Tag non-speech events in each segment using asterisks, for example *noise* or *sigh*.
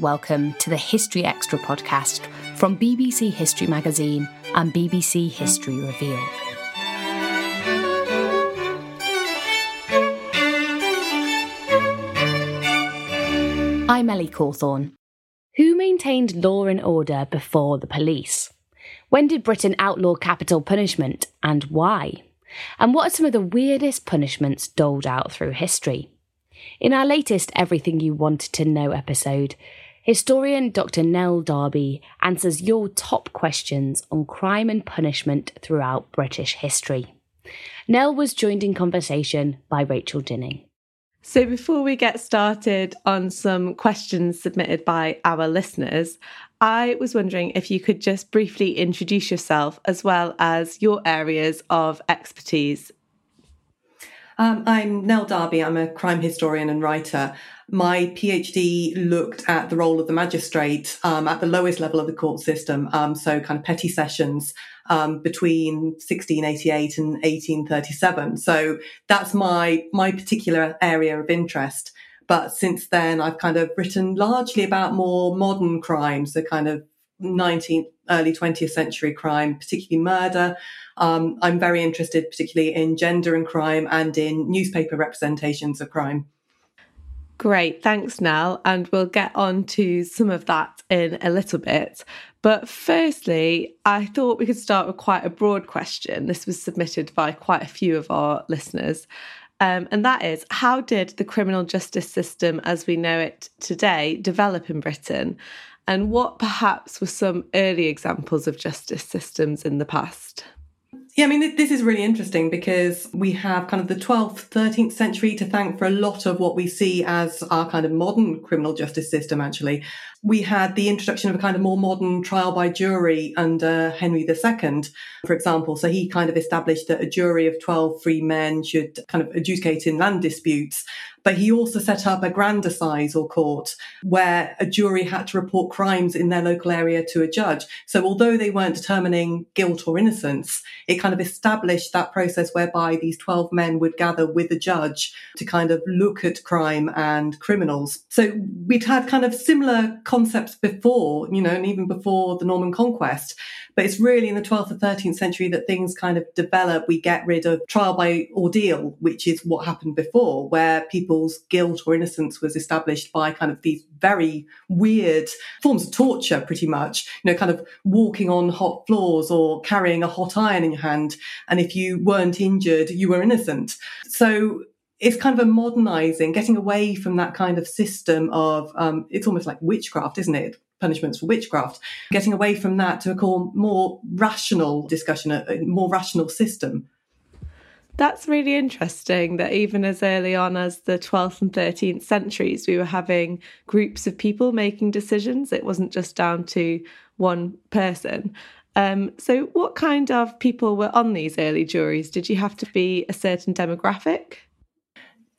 Welcome to the History Extra podcast from BBC History Magazine and BBC History Revealed. I'm Ellie Cawthorne. Who maintained law and order before the police? When did Britain outlaw capital punishment and why? And what are some of the weirdest punishments doled out through history? In our latest Everything You Wanted to Know episode, historian Dr. Nell Darby answers your top questions on crime and punishment throughout British history. Nell was joined in conversation by Rachel Dinning. So, before we get started on some questions submitted by our listeners, I was wondering if you could just briefly introduce yourself as well as your areas of expertise. Um, I'm Nell Darby. I'm a crime historian and writer. My PhD looked at the role of the magistrate um, at the lowest level of the court system, um, so kind of petty sessions um, between 1688 and 1837. So that's my my particular area of interest. But since then, I've kind of written largely about more modern crimes, the kind of 19th, early 20th century crime, particularly murder. Um, I'm very interested, particularly in gender and crime and in newspaper representations of crime. Great, thanks, Nell. And we'll get on to some of that in a little bit. But firstly, I thought we could start with quite a broad question. This was submitted by quite a few of our listeners. Um, and that is how did the criminal justice system as we know it today develop in Britain? And what perhaps were some early examples of justice systems in the past? Yeah, I mean, this is really interesting because we have kind of the 12th, 13th century to thank for a lot of what we see as our kind of modern criminal justice system, actually. We had the introduction of a kind of more modern trial by jury under Henry II, for example. So he kind of established that a jury of 12 free men should kind of adjudicate in land disputes. But he also set up a grand assize or court where a jury had to report crimes in their local area to a judge. So although they weren't determining guilt or innocence, it kind of established that process whereby these 12 men would gather with a judge to kind of look at crime and criminals. So we'd had kind of similar concepts before, you know, and even before the Norman conquest. But it's really in the 12th or 13th century that things kind of develop. We get rid of trial by ordeal, which is what happened before, where people's guilt or innocence was established by kind of these very weird forms of torture, pretty much, you know, kind of walking on hot floors or carrying a hot iron in your hand. And if you weren't injured, you were innocent. So it's kind of a modernizing, getting away from that kind of system of, um, it's almost like witchcraft, isn't it? Punishments for witchcraft, getting away from that to a more rational discussion, a, more rational system. That's really interesting that even as early on as the 12th and 13th centuries, we were having groups of people making decisions. It wasn't just down to one person. Um, so, what kind of people were on these early juries? Did you have to be a certain demographic?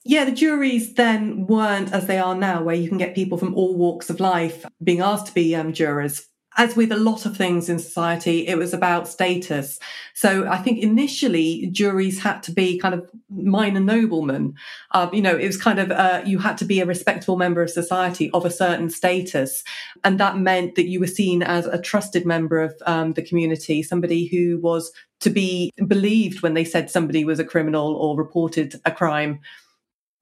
Yeah, the juries then weren't as they are now, where you can get people from all walks of life being asked to be um, jurors. As with a lot of things in society, it was about status. So I think initially juries had to be kind of minor noblemen. Uh, you know, it was kind of, uh, you had to be a respectable member of society of a certain status. And that meant that you were seen as a trusted member of um, the community, somebody who was to be believed when they said somebody was a criminal or reported a crime.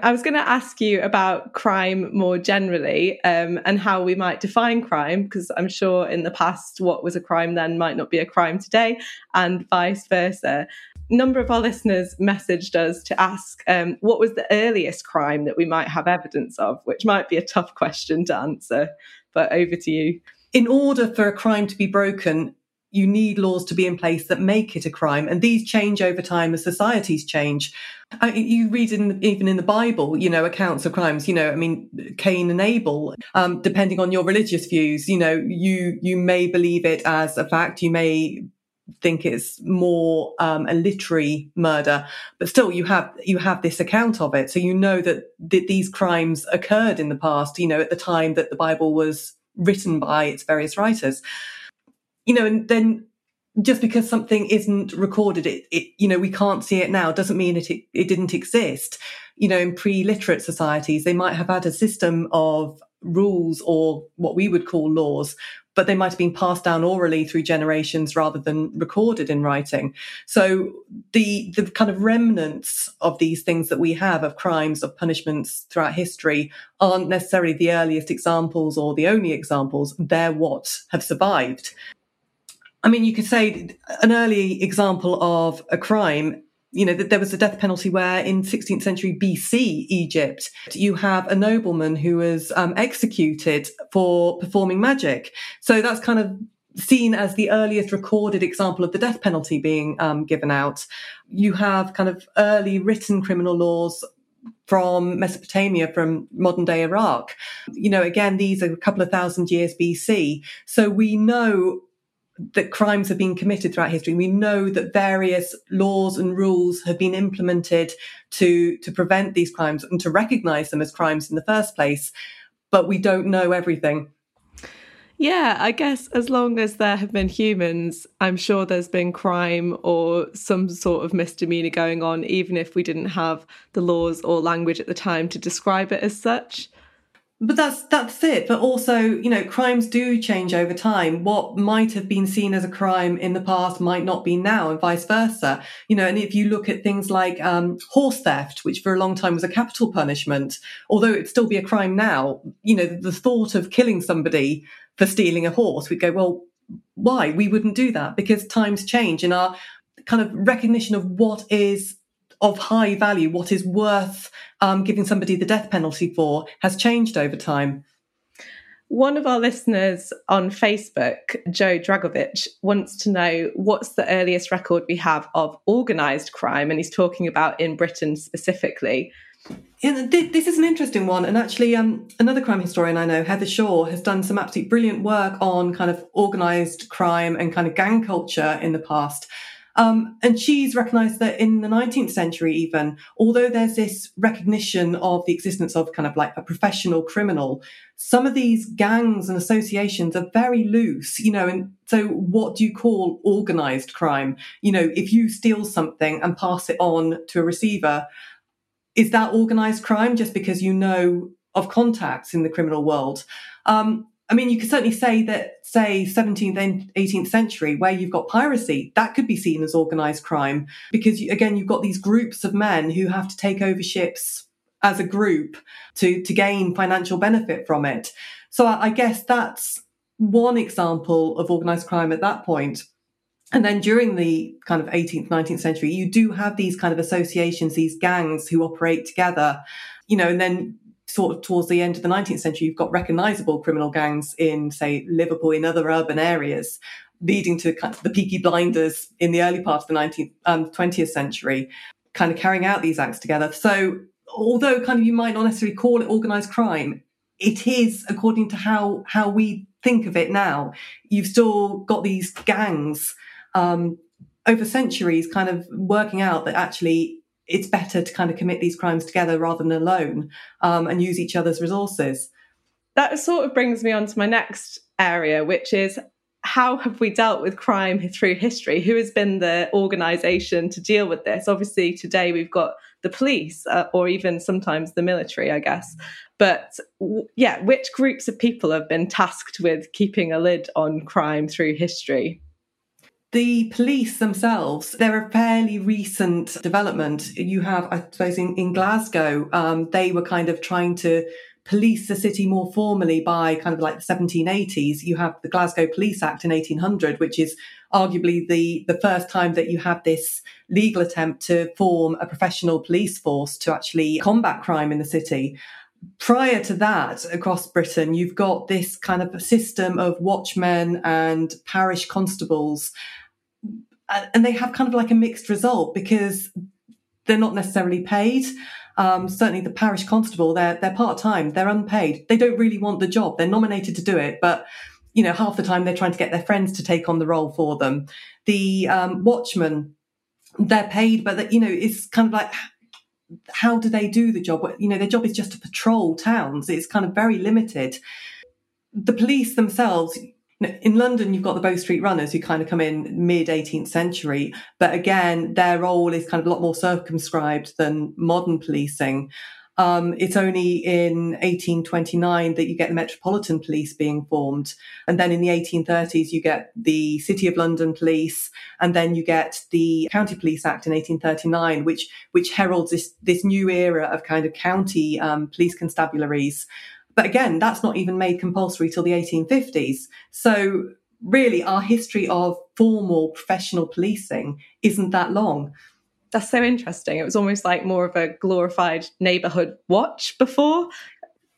I was going to ask you about crime more generally um, and how we might define crime, because I'm sure in the past, what was a crime then might not be a crime today, and vice versa. A number of our listeners messaged us to ask um, what was the earliest crime that we might have evidence of, which might be a tough question to answer, but over to you. In order for a crime to be broken, you need laws to be in place that make it a crime. And these change over time as societies change. I, you read in, even in the Bible, you know, accounts of crimes, you know, I mean, Cain and Abel, um, depending on your religious views, you know, you, you may believe it as a fact. You may think it's more um, a literary murder, but still you have you have this account of it, so you know that th- these crimes occurred in the past. You know, at the time that the Bible was written by its various writers you know, and then just because something isn't recorded, it, it, you know, we can't see it now doesn't mean it, it, it didn't exist. You know, in pre-literate societies, they might have had a system of rules or what we would call laws, but they might have been passed down orally through generations rather than recorded in writing. So the the kind of remnants of these things that we have of crimes, of punishments throughout history aren't necessarily the earliest examples or the only examples. They're what have survived. I mean, you could say an early example of a crime you know, that there was a death penalty where in 16th century BC Egypt, you have a nobleman who was um, executed for performing magic. So that's kind of seen as the earliest recorded example of the death penalty being um, given out. You have kind of early written criminal laws from Mesopotamia, from modern day Iraq. You know, again, these are a couple of thousand years BC. So we know that crimes have been committed throughout history. We know that various laws and rules have been implemented to, to prevent these crimes and to recognize them as crimes in the first place, but we don't know everything. Yeah, I guess as long as there have been humans, I'm sure there's been crime or some sort of misdemeanor going on, even if we didn't have the laws or language at the time to describe it as such but that's that's it. But also you know crimes do change over time. What might have been seen as a crime in the past might not be now and vice versa. You know and if you look at things like um, horse theft which for a long time was a capital punishment although it'd still be a crime now you know the, thought of killing somebody for stealing a horse we'd go well why? We wouldn't do that because times change. And our kind of recognition of what is of high value, what is worth um, giving somebody the death penalty for, has changed over time. One of our listeners on Facebook, Joe Dragovich, wants to know what's the earliest record we have of organised crime, and he's talking about in Britain specifically. Yeah, this is an interesting one, and actually, um, another crime historian I know, Heather Shore, has done some absolutely brilliant work on kind of organised crime and kind of gang culture in the past. Um, and she's recognized that in the 19th century, even, although there's this recognition of the existence of kind of like a professional criminal, some of these gangs and associations are very loose, you know, and so what do you call organized crime? You know, if you steal something and pass it on to a receiver, is that organized crime just because you know of contacts in the criminal world? Um, I mean, you could certainly say that, say, 17th and 18th century, where you've got piracy, that could be seen as organized crime because, again, you've got these groups of men who have to take over ships as a group to, to gain financial benefit from it. So I guess that's one example of organized crime at that point. And then during the kind of 18th, 19th century, you do have these kind of associations, these gangs who operate together, you know, and then sort of towards the end of the 19th century, you've got recognizable criminal gangs in, say, Liverpool, in other urban areas, leading to kind of the Peaky Blinders in the early part of the 19th, um, 20th century, kind of carrying out these acts together. So, although kind of you might not necessarily call it organized crime, it is according to how how we think of it now. You've still got these gangs um, over centuries, kind of working out that actually it's better to kind of commit these crimes together rather than alone um, and use each other's resources. That sort of brings me on to my next area, which is how have we dealt with crime through history? Who has been the organisation to deal with this? Obviously, today we've got the police uh, or even sometimes the military, I guess. But w- yeah, which groups of people have been tasked with keeping a lid on crime through history? The police themselves, they're a fairly recent development. You have, I suppose, in, in Glasgow, um, they were kind of trying to police the city more formally by kind of like the 1780s. You have the Glasgow Police Act in 1800, which is arguably the, the first time that you have this legal attempt to form a professional police force to actually combat crime in the city prior to that, across Britain, you've got this kind of system of watchmen and parish constables. And they have kind of like a mixed result because they're not necessarily paid. Um, certainly, the parish constable, they're, they're part time, they're unpaid. They don't really want the job. They're nominated to do it, but you know, half the time they're trying to get their friends to take on the role for them. The um, watchmen, they're paid, but that you know, it's kind of like how do they do the job? You know, their job is just to patrol towns. It's kind of very limited. The police themselves, in London, you've got the Bow Street Runners who kind of come in mid 18th century, but again, their role is kind of a lot more circumscribed than modern policing. Um, it's only in 1829 that you get the Metropolitan Police being formed. And then in the 1830s, you get the City of London Police. And then you get the County Police Act in 1839, which, which heralds this, this new era of kind of county um, police constabularies. But again, that's not even made compulsory till the 1850s. So really, our history of formal professional policing isn't that long that's so interesting. It was almost like more of a glorified neighborhood watch before.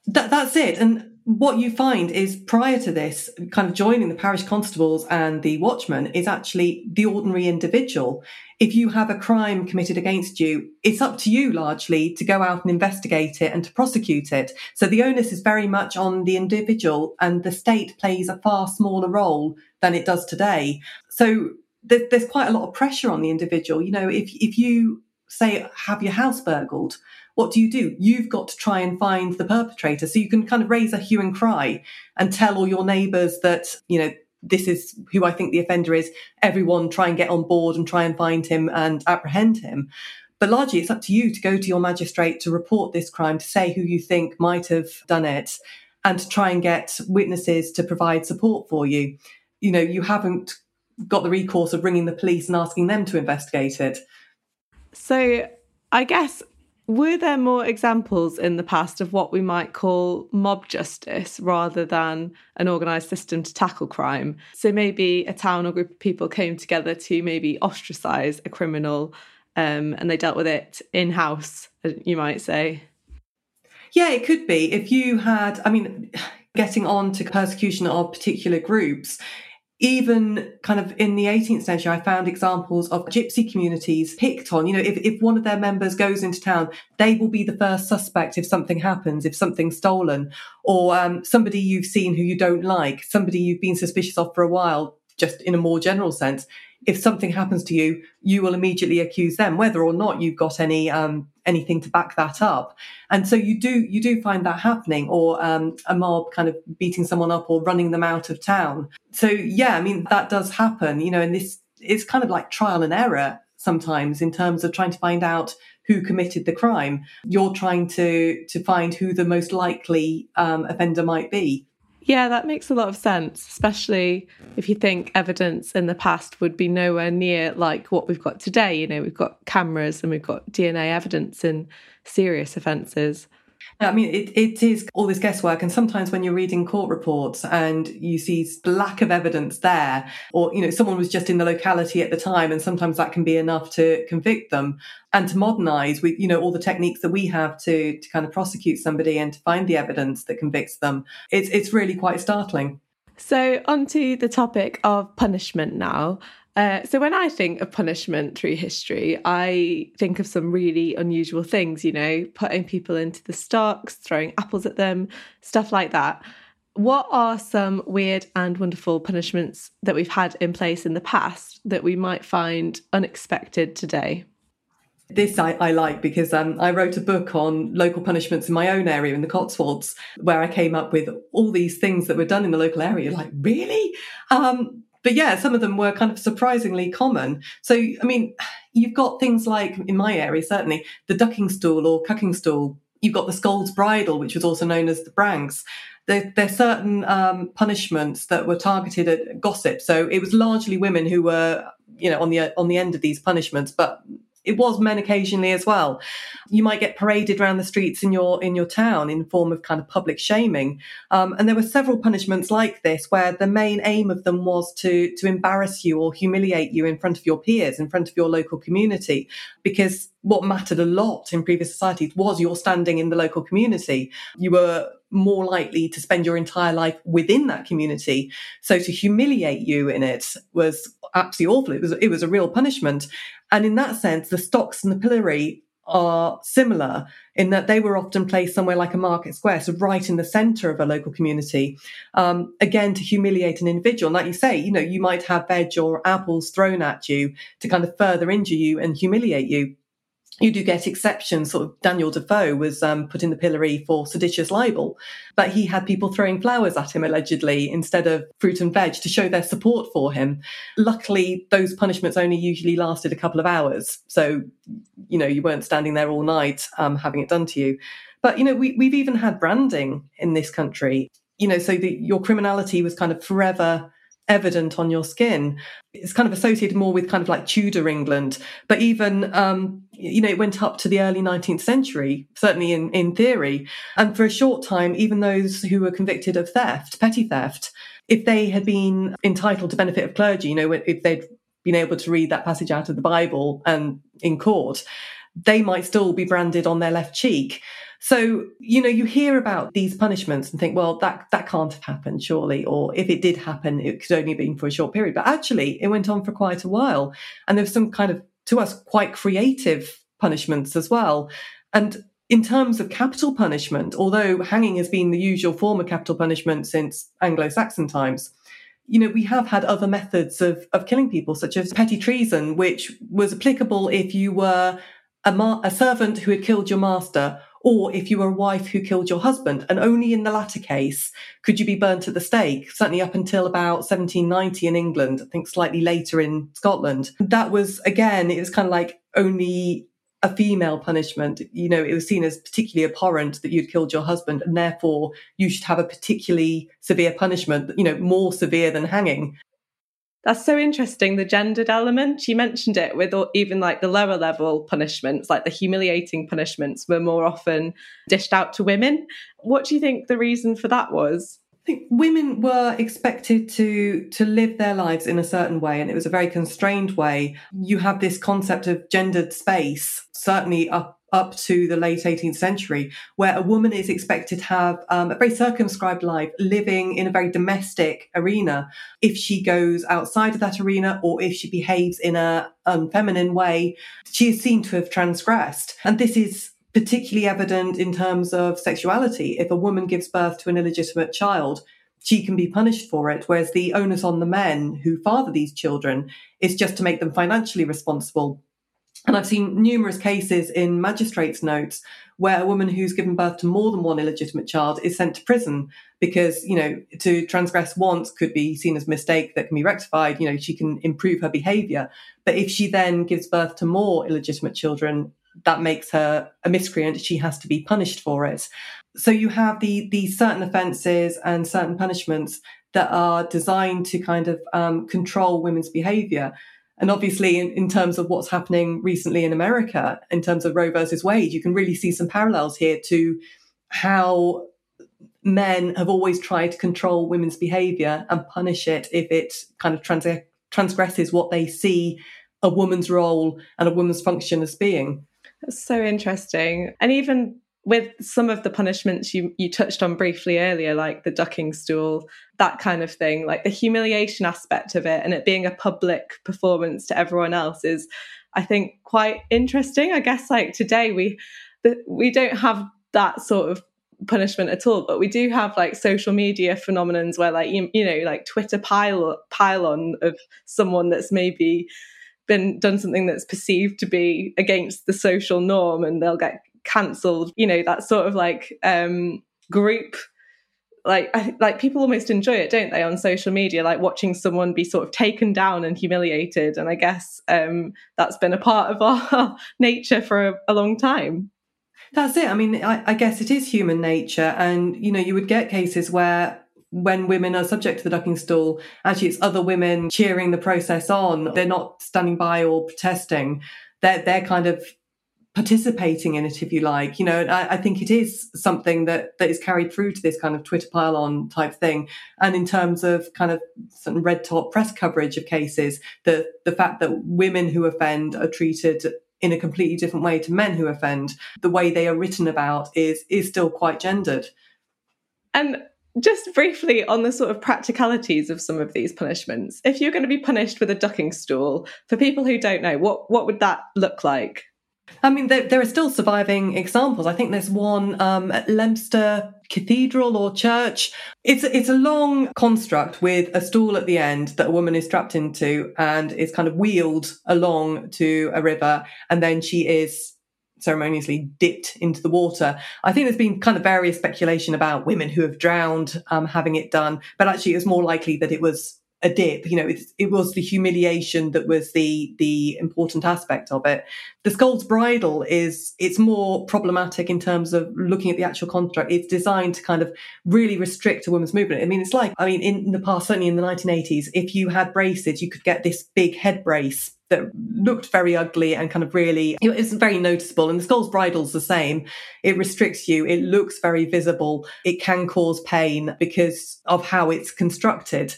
That, that's it. And what you find is prior to this, kind of joining the parish constables and the watchmen is actually the ordinary individual. If you have a crime committed against you, it's up to you largely to go out and investigate it and to prosecute it. So the onus is very much on the individual and the state plays a far smaller role than it does today. So there's, there's quite a lot of pressure on the individual. You know, if if you say have your house burgled, what do you do? You've got to try and find the perpetrator. So you can kind of raise a hue and cry and tell all your neighbours that you know this is who I think the offender is. Everyone try and get on board and try and find him and apprehend him. But largely, it's up to you to go to your magistrate to report this crime, to say who you think might have done it, and to try and get witnesses to provide support for you. You know, you haven't got the recourse of ringing the police and asking them to investigate it. So, I guess, were there more examples in the past of what we might call mob justice rather than an organised system to tackle crime? So, maybe a town or group of people came together to maybe ostracise a criminal um, and they dealt with it in house, you might say. Yeah, it could be. If you had, I mean, *sighs* getting on to persecution of particular groups, even kind of in the 18th century, I found examples of gypsy communities picked on. You know, if, if one of their members goes into town, they will be the first suspect if something happens, if something's stolen, or um, somebody you've seen who you don't like, somebody you've been suspicious of for a while, just in a more general sense if something happens to you, you will immediately accuse them, whether or not you've got any um, anything to back that up. And so you do you do find that happening, or um, a mob kind of beating someone up or running them out of town. So yeah, I mean that does happen, you know, and this it's kind of like trial and error sometimes in terms of trying to find out who committed the crime. You're trying to to find who the most likely um, offender might be. Yeah, that makes a lot of sense, especially if you think evidence in the past would be nowhere near like what we've got today. You know, we've got cameras and we've got DNA evidence in serious offences. I mean, it, it is all this guesswork. And sometimes when you're reading court reports and you see lack of evidence there, or, you know, someone was just in the locality at the time, and sometimes that can be enough to convict them and to modernize with, you know, all the techniques that we have to, to kind of prosecute somebody and to find the evidence that convicts them. It's, it's really quite startling. So, onto the topic of punishment now. Uh, so when I think of punishment through history, I think of some really unusual things, you know, putting people into the stocks, throwing apples at them, stuff like that. What are some weird and wonderful punishments that we've had in place in the past that we might find unexpected today? This I, I like because um, I wrote a book on local punishments in my own area in the Cotswolds, where I came up with all these things that were done in the local area. Like, really? Um, but yeah, some of them were kind of surprisingly common. So, I mean, you've got things like, in my area, certainly, the ducking stool or cucking stool. You've got the scold's bridle, which was also known as the branks. there, there are certain um, punishments that were targeted at gossip. So it was largely women who were, you know, on the on the end of these punishments, but it was men occasionally as well. You might get paraded around the streets in your in your town in form of kind of public shaming, um, and there were several punishments like this where the main aim of them was to to embarrass you or humiliate you in front of your peers, in front of your local community, because what mattered a lot in previous societies was your standing in the local community. You were more likely to spend your entire life within that community. So to humiliate you in it was absolutely awful. It was it was a real punishment. And in that sense, the stocks and the pillory are similar in that they were often placed somewhere like a market square, so right in the center of a local community. Um, again, to humiliate an individual. And like you say, you know, you might have veg or apples thrown at you to kind of further injure you and humiliate you you do get exceptions. Sort of Daniel Defoe was um, put in the pillory for seditious libel, but he had people throwing flowers at him allegedly instead of fruit and veg to show their support for him. Luckily, those punishments only usually lasted a couple of hours, so you know you weren't standing there all night um, having it done to you. But you know we, we've even had branding in this country. You know, so that your criminality was kind of forever evident on your skin. It's kind of associated more with kind of like Tudor England, but even, um, you know, it went up to the early 19th century, certainly in, in theory. And for a short time, even those who were convicted of theft, petty theft, if they had been entitled to benefit of clergy, you know, if they'd been able to read that passage out of the Bible and in court, they might still be branded on their left cheek. So, you know, you hear about these punishments and think, well, that, that can't have happened, surely. Or if it did happen, it could only have been for a short period. But actually, it went on for quite a while. And there was some kind of, to us, quite creative punishments as well. And in terms of capital punishment, although hanging has been the usual form of capital punishment since Anglo Saxon times, you know, we have had other methods of, of killing people, such as petty treason, which was applicable if you were a, ma- a servant who had killed your master or if you were a wife who killed your husband. And only in the latter case could you be burnt at the stake, certainly up until about 1790 in England, I think slightly later in Scotland. That was, again, it was kind of like only a female punishment. You know, it was seen as particularly abhorrent that you'd killed your husband, and therefore you should have a particularly severe punishment, you know, more severe than hanging. That's so interesting, the gendered element. You mentioned it with even like the lower level punishments, like the humiliating punishments were more often dished out to women. What do you think the reason for that was? I think women were expected to to live their lives in a certain way, and it was a very constrained way. You have this concept of gendered space, certainly up up to the late 18th century, where a woman is expected to have um, a very circumscribed life, living in a very domestic arena. If she goes outside of that arena or if she behaves in a unfeminine way, she is seen to have transgressed. And this is particularly evident in terms of sexuality. If a woman gives birth to an illegitimate child, she can be punished for it, whereas the onus on the men who father these children is just to make them financially responsible and I've seen numerous cases in magistrates' notes where a woman who's given birth to more than one illegitimate child is sent to prison because, you know, to transgress once could be seen as a mistake that can be rectified. You know, she can improve her behavior. But if she then gives birth to more illegitimate children, that makes her a miscreant. She has to be punished for it. So you have the, these certain offences and certain punishments that are designed to kind of um, control women's behaviour. And obviously, in, in, terms of what's happening recently in America, in terms of Roe versus Wade, you can really see some parallels here to how men have always tried to control women's behavior and punish it if it kind of trans- transgresses what they see a woman's role and a woman's function as being. That's so interesting. And even with some of the punishments you you touched on briefly earlier like the ducking stool that kind of thing like the humiliation aspect of it and it being a public performance to everyone else is i think quite interesting. I guess like today we the, we don't have that sort of punishment at all but we do have like social media phenomenons where like you, you know like twitter pile pile on of someone that's maybe been done something that's perceived to be against the social norm and they'll get cancelled you know that sort of like um group like I, like people almost enjoy it don't they on social media like watching someone be sort of taken down and humiliated and i guess um that's been a part of our *laughs* nature for a, a long time That's it. I mean, I, I guess it is human nature. And, you know, you would get cases where when women are subject to the ducking stool, actually it's other women cheering the process on. They're not standing by or protesting. They're, they're kind of participating in it, if you like. You know, I, I, think it is something that, that is carried through to this kind of Twitter pile on type thing. And in terms of kind of some red top press coverage of cases, the, the fact that women who offend are treated in a completely different way to men who offend, the way they are written about is, is still quite gendered. And just briefly on the sort of practicalities of some of these punishments. If you're going to be punished with a ducking stool, for people who don't know, what what would that look like? I mean, there, there are still surviving examples. I think there's one um, at Leominster Cathedral or church. It's it's a long construct with a stool at the end that a woman is strapped into and is kind of wheeled along to a river, and then she is ceremoniously dipped into the water. I think there's been kind of various speculation about women who have drowned um, having it done, but actually it's more likely that it was a dip. You know, it, it, was the humiliation that was the the important aspect of it. The Scold's Bridle is it's more problematic in terms of looking at the actual construct. It's designed to kind of really restrict a woman's movement. I mean, it's like I mean, in the past, certainly in the 1980s, if you had braces, you could get this big head brace that looked very ugly and kind of really it was very noticeable and the Scold's Bridle's the same it restricts you it looks very visible it can cause pain because of how it's constructed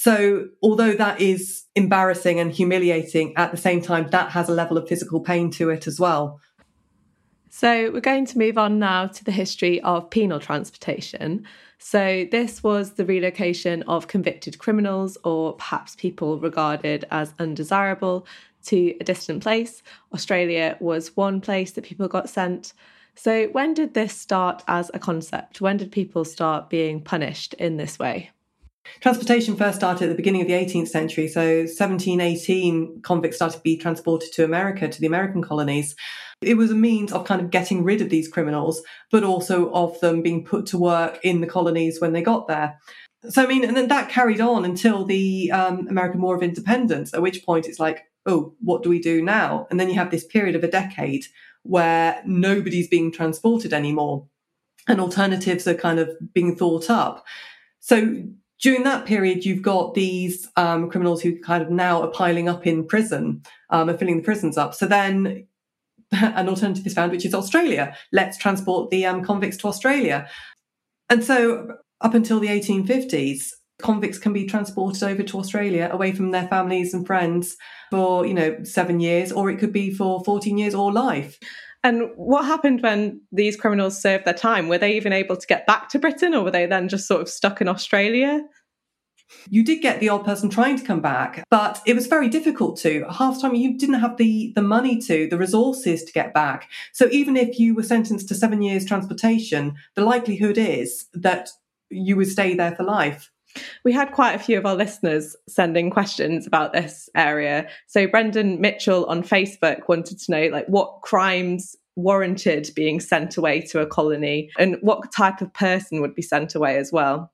so, although that is embarrassing and humiliating, at the same time, that has a level of physical pain to it as well. So, we're going to move on now to the history of penal transportation. So, this was the relocation of convicted criminals or perhaps people regarded as undesirable to a distant place. Australia was one place that people got sent. So, when did this start as a concept? When did people start being punished in this way? Transportation first started at the beginning of the 18th century. So 1718, convicts started to be transported to America, to the American colonies. It was a means of kind of getting rid of these criminals, but also of them being put to work in the colonies when they got there. So, I mean, and then that carried on until the um, American War of Independence, at which point it's like, oh, what do we do now? And then you have this period of a decade where nobody's being transported anymore and alternatives are kind of being thought up. So during that period, you've got these um, criminals who kind of now are piling up in prison, um, are filling the prisons up. So then *laughs* an alternative is found, which is Australia. Let's transport the um, convicts to Australia. And so up until the 1850s, convicts can be transported over to Australia away from their families and friends for, you know, seven years, or it could be for 14 years or life. And what happened when these criminals served their time? Were they even able to get back to Britain or were they then just sort of stuck in Australia? You did get the odd person trying to come back, but it was very difficult to. Half the time you didn't have the, the money to, the resources to get back. So even if you were sentenced to seven years transportation, the likelihood is that you would stay there for life. We had quite a few of our listeners sending questions about this area. So Brendan Mitchell on Facebook wanted to know like what crimes warranted being sent away to a colony and what type of person would be sent away as well.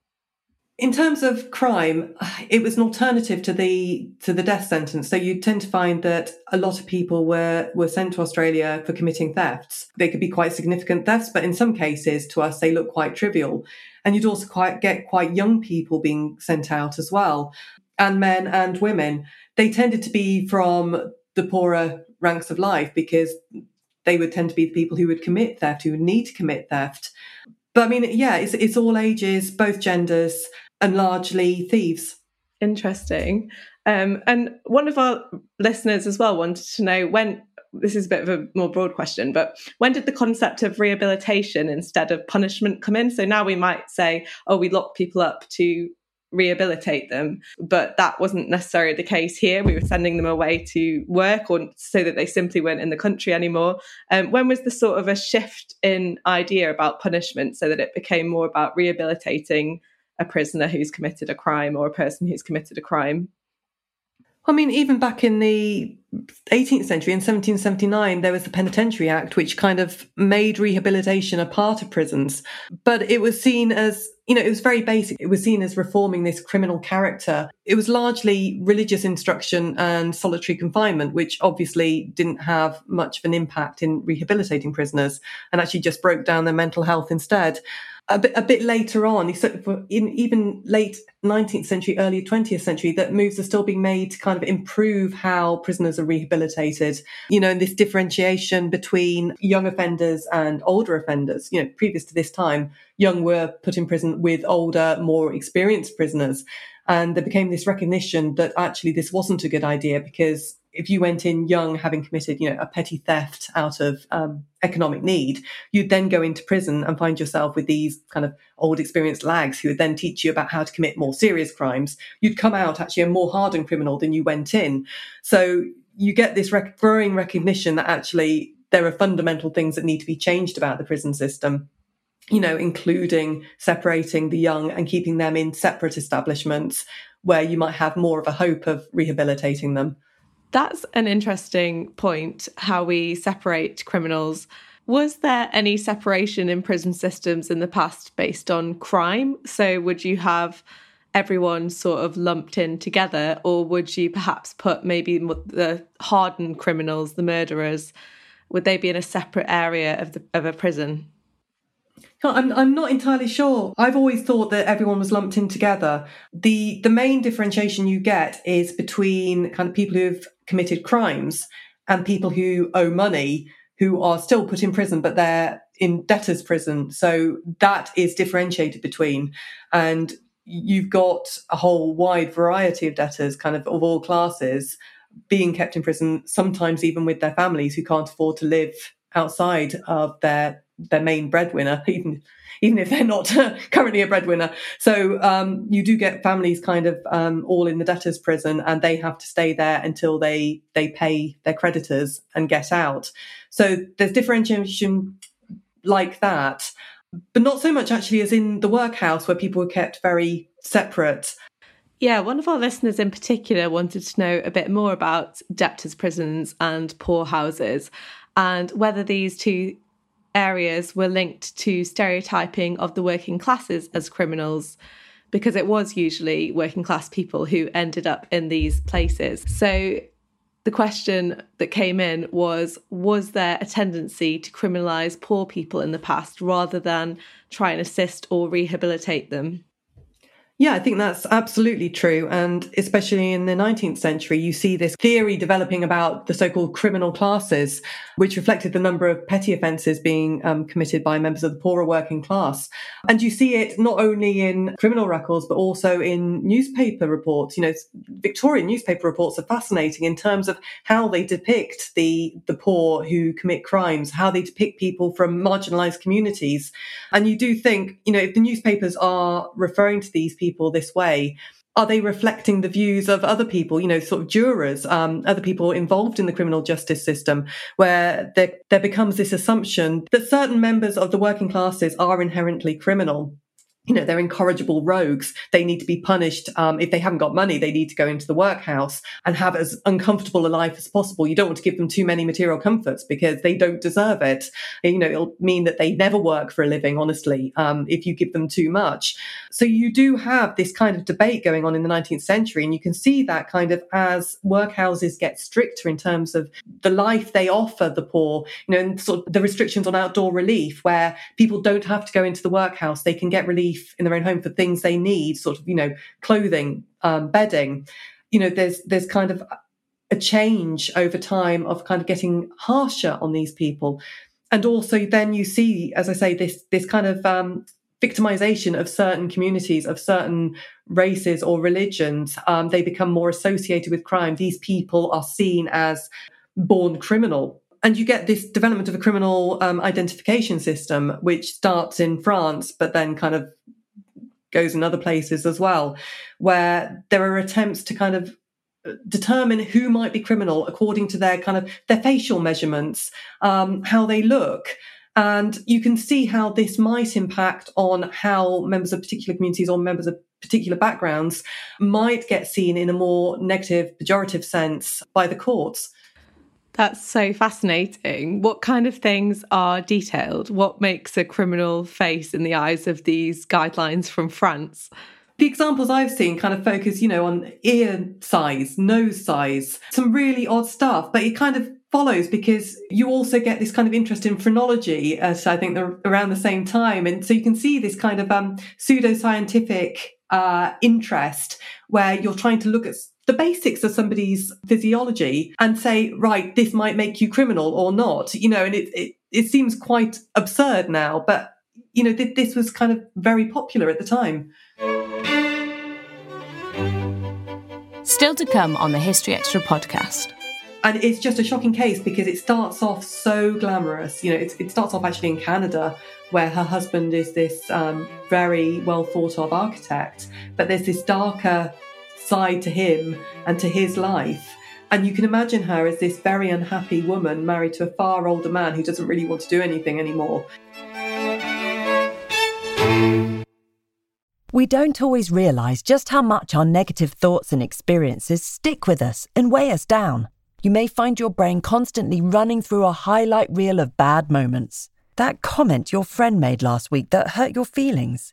In terms of crime, it was an alternative to the to the death sentence. So you tend to find that a lot of people were were sent to Australia for committing thefts. They could be quite significant thefts, but in some cases, to us, they look quite trivial. And you'd also quite get quite young people being sent out as well, and men and women. They tended to be from the poorer ranks of life because they would tend to be the people who would commit theft, who would need to commit theft. But I mean, yeah, it's it's all ages, both genders, and largely thieves. Interesting. Um, and one of our listeners as well wanted to know when this is a bit of a more broad question, but when did the concept of rehabilitation instead of punishment come in? So now we might say, oh, we lock people up to rehabilitate them, but that wasn't necessarily the case here. We were sending them away to work or so that they simply weren't in the country anymore. Um, when was the sort of a shift in idea about punishment so that it became more about rehabilitating a prisoner who's committed a crime or a person who's committed a crime? I mean, even back in the 18th century, in 1779, there was the Penitentiary Act, which kind of made rehabilitation a part of prisons. But it was seen as, you know, it was very basic. It was seen as reforming this criminal character. It was largely religious instruction and solitary confinement, which obviously didn't have much of an impact in rehabilitating prisoners and actually just broke down their mental health instead a bit, a bit later on, in even late 19th century, early 20th century, that moves are still being made to kind of improve how prisoners are rehabilitated. You know, and this differentiation between young offenders and older offenders. You know, previous to this time, young were put in prison with older, more experienced prisoners. And there became this recognition that actually this wasn't a good idea because if you went in young, having committed, you know, a petty theft out of um, economic need, you'd then go into prison and find yourself with these kind of old, experienced lags who would then teach you about how to commit more serious crimes. You'd come out actually a more hardened criminal than you went in. So you get this rec- growing recognition that actually there are fundamental things that need to be changed about the prison system. You know, including separating the young and keeping them in separate establishments where you might have more of a hope of rehabilitating them. That's an interesting point, how we separate criminals. Was there any separation in prison systems in the past based on crime? So, would you have everyone sort of lumped in together, or would you perhaps put maybe the hardened criminals, the murderers, would they be in a separate area of the of a prison? I'm, I'm not entirely sure. I've always thought that everyone was lumped in together. The the main differentiation you get is between kind of people who've committed crimes and people who owe money who are still put in prison, but they're in debtor's prison. So that is differentiated between. And you've got a whole wide variety of debtors, kind of of all classes, being kept in prison, sometimes even with their families who can't afford to live outside of their their main breadwinner, *laughs* even even if they're not *laughs* currently a breadwinner. So um, you do get families kind of um, all in the debtors' prison, and they have to stay there until they they pay their creditors and get out. So there's differentiation like that, but not so much actually as in the workhouse where people were kept very separate. Yeah, one of our listeners in particular wanted to know a bit more about debtors' prisons and poorhouses and whether these two areas were linked to stereotyping of the working classes as criminals because it was usually working class people who ended up in these places. So the question that came in was Was there a tendency to criminalise poor people in the past rather than try and assist or rehabilitate them? Yeah, I think that's absolutely true. And especially in the 19th century, you see this theory developing about the so-called criminal classes, which reflected the number of petty offences being um, committed by members of the poorer working class. And you see it not only in criminal records, but also in newspaper reports. You know, Victorian newspaper reports are fascinating in terms of how they depict the, the poor who commit crimes, how they depict people from marginalised communities. And you do think, you know, if the newspapers are referring to these people, people this way? Are they reflecting the views of other people, you know, sort of jurors, um, other people involved in the criminal justice system, where there, there becomes this assumption that certain members of the working classes are inherently criminal? You know, they're incorrigible rogues. They need to be punished. Um, if they haven't got money, they need to go into the workhouse and have as uncomfortable a life as possible. You don't want to give them too many material comforts because they don't deserve it. You know, it'll mean that they never work for a living, honestly, um, if you give them too much. So you do have this kind of debate going on in the 19th century. And you can see that kind of as workhouses get stricter in terms of the life they offer the poor, you know, and sort of the restrictions on outdoor relief where people don't have to go into the workhouse. They can get relief relief in their own home for things they need, sort of, you know, clothing, um, bedding. You know, there's there's kind of a change over time of kind of getting harsher on these people. And also then you see, as I say, this this kind of um, victimization of certain communities, of certain races or religions. Um, they become more associated with crime. These people are seen as born criminal and you get this development of a criminal um, identification system, which starts in France, but then kind of goes in other places as well, where there are attempts to kind of uh, determine who might be criminal according to their kind of their facial measurements, um, how they look. And you can see how this might impact on how members of particular communities or members of particular backgrounds might get seen in a more negative, pejorative sense by the courts. That's so fascinating. What kind of things are detailed? What makes a criminal face in the eyes of these guidelines from France? The examples I've seen kind of focus, you know, on ear size, nose size, some really odd stuff, but it kind of follows because you also get this kind of interest in phrenology at I think around the same time, and so you can see this kind of um, pseudoscientific uh, interest where you're trying to look at the basics of somebody's physiology and say, right, this might make you criminal or not, you know, and it it, it seems quite absurd now, but you know, th- this was kind of very popular at the time. Still to come on the History Extra podcast. And it's just a shocking case because it starts off so glamorous. You know, it, it starts off actually in Canada, where her husband is this um, very well thought of architect, but there's this darker side to him and to his life. And you can imagine her as this very unhappy woman married to a far older man who doesn't really want to do anything anymore. We don't always realise just how much our negative thoughts and experiences stick with us and weigh us down. You may find your brain constantly running through a highlight reel of bad moments. That comment your friend made last week that hurt your feelings,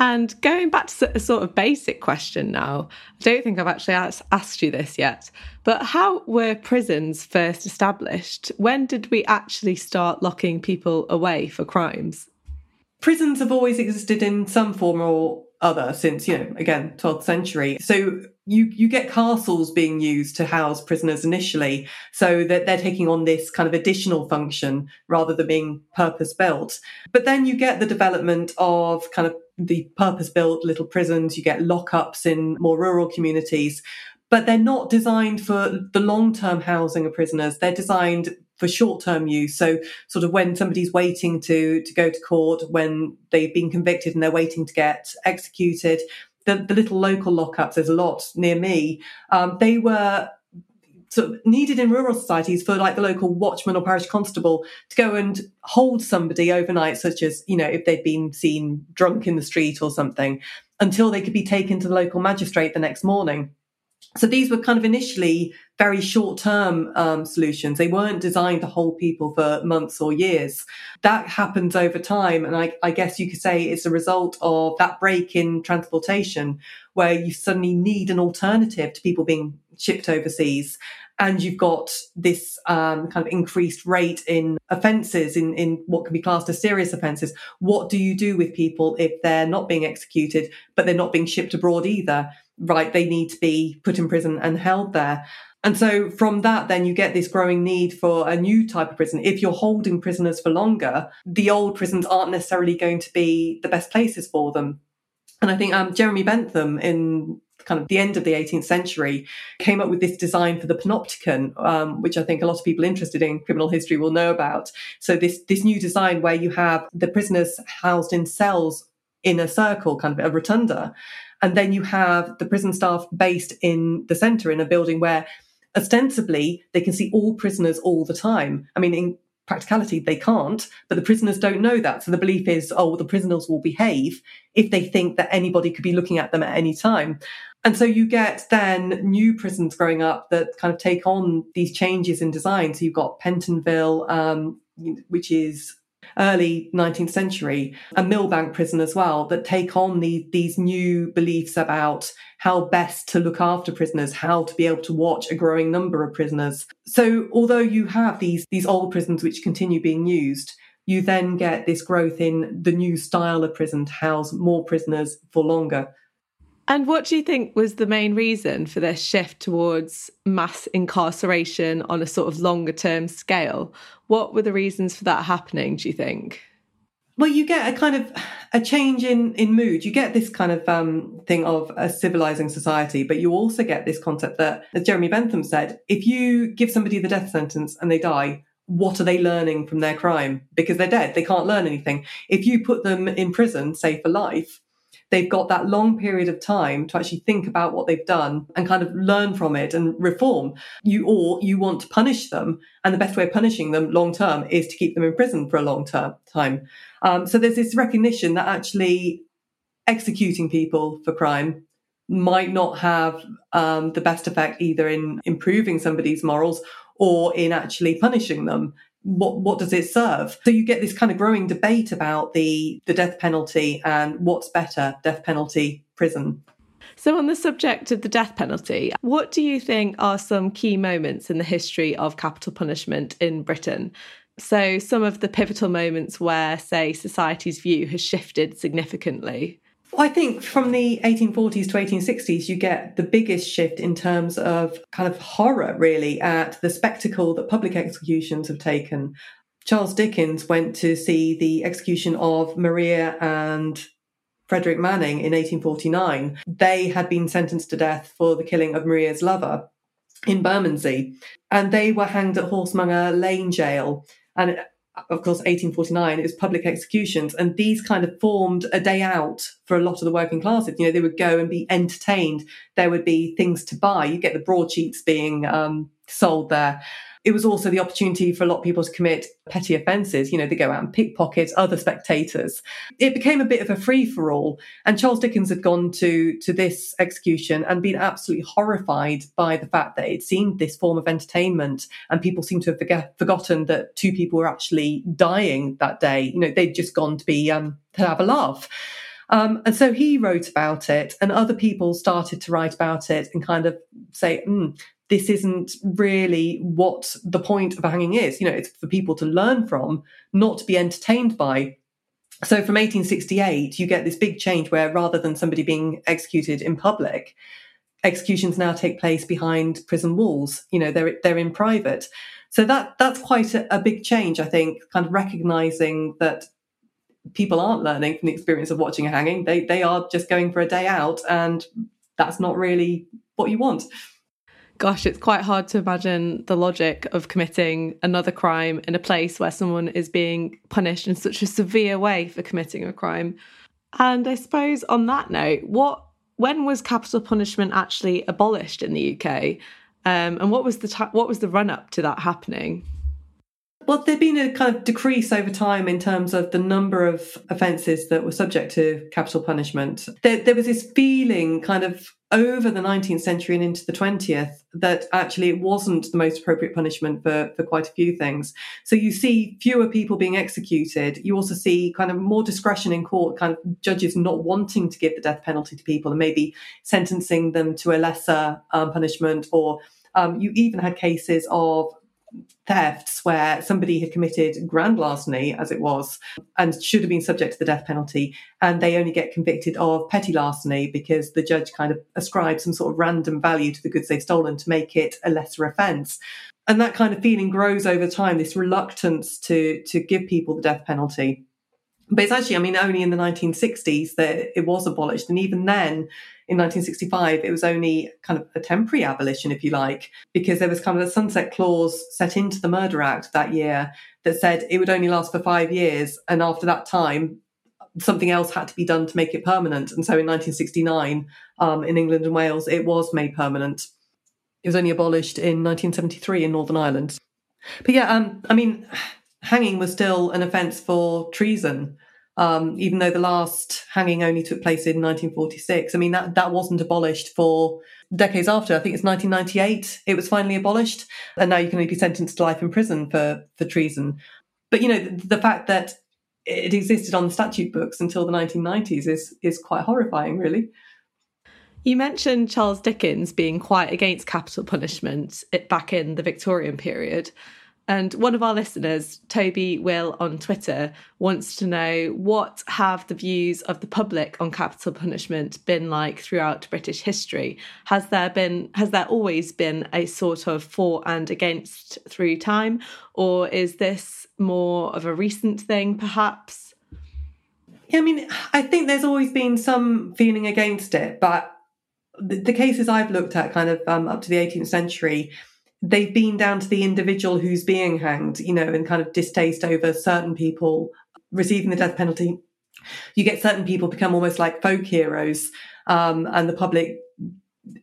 And going back to a sort of basic question now, I don't think I've actually asked you this yet, but how were prisons first established? When did we actually start locking people away for crimes? Prisons have always existed in some form or other since, you know, again, 12th century. So you you get castles being used to house prisoners initially, so that they're taking on this kind of additional function rather than being purpose built. But then you get the development of kind of the purpose built little prisons. You get lockups in more rural communities, but they're not designed for the long term housing of prisoners. They're designed for short term use. So sort of when somebody's waiting to to go to court, when they've been convicted and they're waiting to get executed, the, the little local lockups, there's a lot near me, um, they were sort of needed in rural societies for like the local watchman or parish constable to go and hold somebody overnight, such as, you know, if they'd been seen drunk in the street or something, until they could be taken to the local magistrate the next morning. So these were kind of initially very short term um, solutions. They weren't designed to hold people for months or years. That happens over time. And I, I, guess you could say it's a result of that break in transportation where you suddenly need an alternative to people being shipped overseas. And you've got this um, kind of increased rate in offences, in, in what can be classed as serious offences. What do you do with people if they're not being executed, but they're not being shipped abroad either? Right, they need to be put in prison and held there. And so from that, then you get this growing need for a new type of prison. If you're holding prisoners for longer, the old prisons aren't necessarily going to be the best places for them. And I think um, Jeremy Bentham in kind of the end of the 18th century came up with this design for the panopticon, um, which I think a lot of people interested in criminal history will know about. So this this new design where you have the prisoners housed in cells in a circle, kind of a rotunda, And then you have the prison staff based in the centre in a building where ostensibly they can see all prisoners all the time. I mean, in practicality, they can't, but the prisoners don't know that. So the belief is, oh, the prisoners will behave if they think that anybody could be looking at them at any time. And so you get then new prisons growing up that kind of take on these changes in design. So you've got Pentonville, um, which is early 19th century, a Millbank prison as well, that take on the, these new beliefs about how best to look after prisoners, how to be able to watch a growing number of prisoners. So although you have these, these old prisons which continue being used, you then get this growth in the new style of prison to house more prisoners for longer. And what do you think was the main reason for this shift towards mass incarceration on a sort of longer term scale? What were the reasons for that happening, do you think? Well, you get a kind of a change in in mood. You get this kind of um, thing of a civilizing society, but you also get this concept that, as Jeremy Bentham said, if you give somebody the death sentence and they die, what are they learning from their crime? Because they're dead, they can't learn anything. If you put them in prison, say for life, they've got that long period of time to actually think about what they've done and kind of learn from it and reform. You or you want to punish them, and the best way of punishing them long term is to keep them in prison for a long term time. Um, so there's this recognition that actually executing people for crime might not have um, the best effect either in improving somebody's morals or in actually punishing them what what does it serve? So you get this kind of growing debate about the the death penalty and what's better, death penalty, prison. So on the subject of the death penalty, what do you think are some key moments in the history of capital punishment in Britain? So some of the pivotal moments where say society's view has shifted significantly. Well, I think from the 1840s to 1860s, you get the biggest shift in terms of kind of horror, really, at the spectacle that public executions have taken. Charles Dickens went to see the execution of Maria and Frederick Manning in 1849. They had been sentenced to death for the killing of Maria's lover in Bermondsey, and they were hanged at Horsemonger Lane Jail. And of course, 1849, it was public executions. And these kind of formed a day out for a lot of the working classes. You know, they would go and be entertained. There would be things to buy. You get the broadsheets being um, sold there. It was also the opportunity for a lot of people to commit petty offences. You know, they go out and pickpocket other spectators. It became a bit of a free for all. And Charles Dickens had gone to, to this execution and been absolutely horrified by the fact that it seemed this form of entertainment and people seemed to have forget, forgotten that two people were actually dying that day. You know, they'd just gone to be, um, to have a laugh. Um, and so he wrote about it, and other people started to write about it and kind of say, mm, this isn't really what the point of a hanging is. You know, it's for people to learn from, not to be entertained by. So from 1868, you get this big change where rather than somebody being executed in public, executions now take place behind prison walls. You know, they're they're in private. So that that's quite a, a big change, I think, kind of recognizing that people aren't learning from the experience of watching a hanging. They they are just going for a day out and that's not really what you want gosh, it's quite hard to imagine the logic of committing another crime in a place where someone is being punished in such a severe way for committing a crime. And I suppose on that note, what when was capital punishment actually abolished in the UK? Um, and what was the ta- what was the run up to that happening? Well, there'd been a kind of decrease over time in terms of the number of offences that were subject to capital punishment. There, there was this feeling kind of over the 19th century and into the 20th that actually it wasn't the most appropriate punishment for, for quite a few things. So you see fewer people being executed. You also see kind of more discretion in court, kind of judges not wanting to give the death penalty to people and maybe sentencing them to a lesser um, punishment or um, you even had cases of thefts where somebody had committed grand larceny, as it was, and should have been subject to the death penalty, and they only get convicted of petty larceny because the judge kind of ascribes some sort of random value to the goods they've stolen to make it a lesser offence. And that kind of feeling grows over time, this reluctance to, to give people the death penalty. But it's actually, I mean, only in the 1960s that it was abolished. And even then, in 1965, it was only kind of a temporary abolition, if you like, because there was kind of a sunset clause set into the Murder Act that year that said it would only last for five years. And after that time, something else had to be done to make it permanent. And so in 1969, um, in England and Wales, it was made permanent. It was only abolished in 1973 in Northern Ireland. But yeah, um, I mean, hanging was still an offence for treason, um, even though the last hanging only took place in 1946. I mean, that, that wasn't abolished for decades after. I think it's 1998 it was finally abolished, and now you can only be sentenced to life in prison for, for treason. But, you know, the, the fact that it existed on the statute books until the 1990s is, is quite horrifying, really. You mentioned Charles Dickens being quite against capital punishment back in the Victorian period. And one of our listeners, Toby Will on Twitter, wants to know what have the views of the public on capital punishment been like throughout British history? Has there been has there always been a sort of for and against through time, or is this more of a recent thing, perhaps? Yeah, I mean, I think there's always been some feeling against it, but the, the cases I've looked at, kind of um, up to the 18th century, they've been down to the individual who's being hanged, you know, and kind of distaste over certain people receiving the death penalty. You get certain people become almost like folk heroes, um, and the public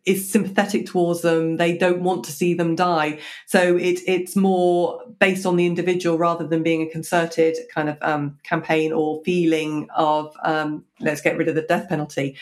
is sympathetic towards them. They don't want to see them die. So it, it's more based on the individual rather than being a concerted kind of um, campaign or feeling of um, let's get rid of the death penalty.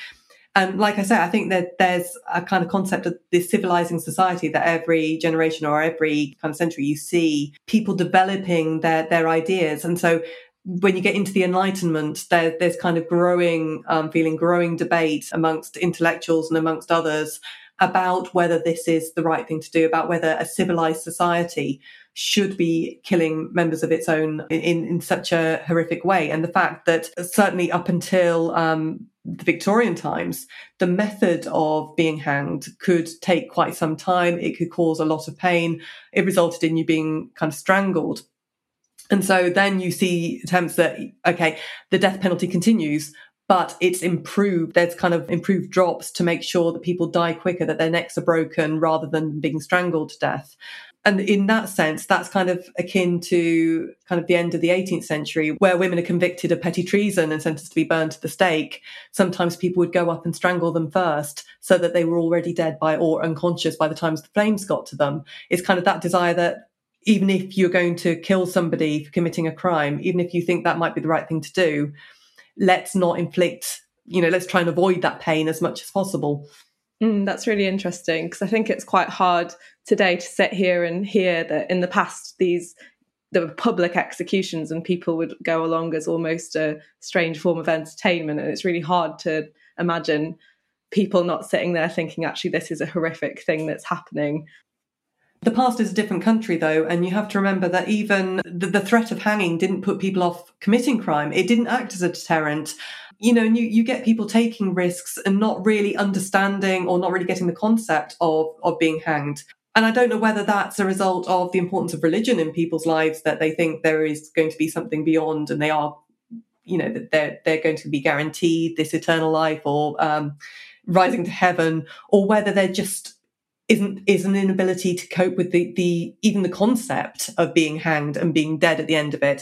And like I said, I think that there's a kind of concept of this civilizing society that every generation or every kind of century you see people developing their their ideas. And so when you get into the Enlightenment, there, there's kind of growing um, feeling, growing debate amongst intellectuals and amongst others about whether this is the right thing to do, about whether a civilized society should be killing members of its own in, in such a horrific way. And the fact that certainly up until um, the Victorian times, the method of being hanged could take quite some time. It could cause a lot of pain. It resulted in you being kind of strangled. And so then you see attempts that, okay, the death penalty continues, but it's improved. There's kind of improved drops to make sure that people die quicker, that their necks are broken rather than being strangled to death and in that sense, that's kind of akin to kind of the end of the 18th century, where women are convicted of petty treason and sentenced to be burned to the stake. Sometimes people would go up and strangle them first so that they were already dead by or unconscious by the time the flames got to them. It's kind of that desire that even if you're going to kill somebody for committing a crime, even if you think that might be the right thing to do, let's not inflict, you know, let's try and avoid that pain as much as possible. Mm, that's really interesting because I think it's quite hard today to sit here and hear that in the past these there were public executions and people would go along as almost a strange form of entertainment and it's really hard to imagine people not sitting there thinking actually this is a horrific thing that's happening the past is a different country, though, and you have to remember that even the, the, threat of hanging didn't put people off committing crime. It didn't act as a deterrent you know, and you, you get people taking risks and not really understanding or not really getting the concept of, of being hanged. And I don't know whether that's a result of the importance of religion in people's lives that they think there is going to be something beyond and they are, you know, that they're, they're going to be guaranteed this eternal life or um, rising to heaven, or whether there just isn't is an inability to cope with the the even the concept of being hanged and being dead at the end of it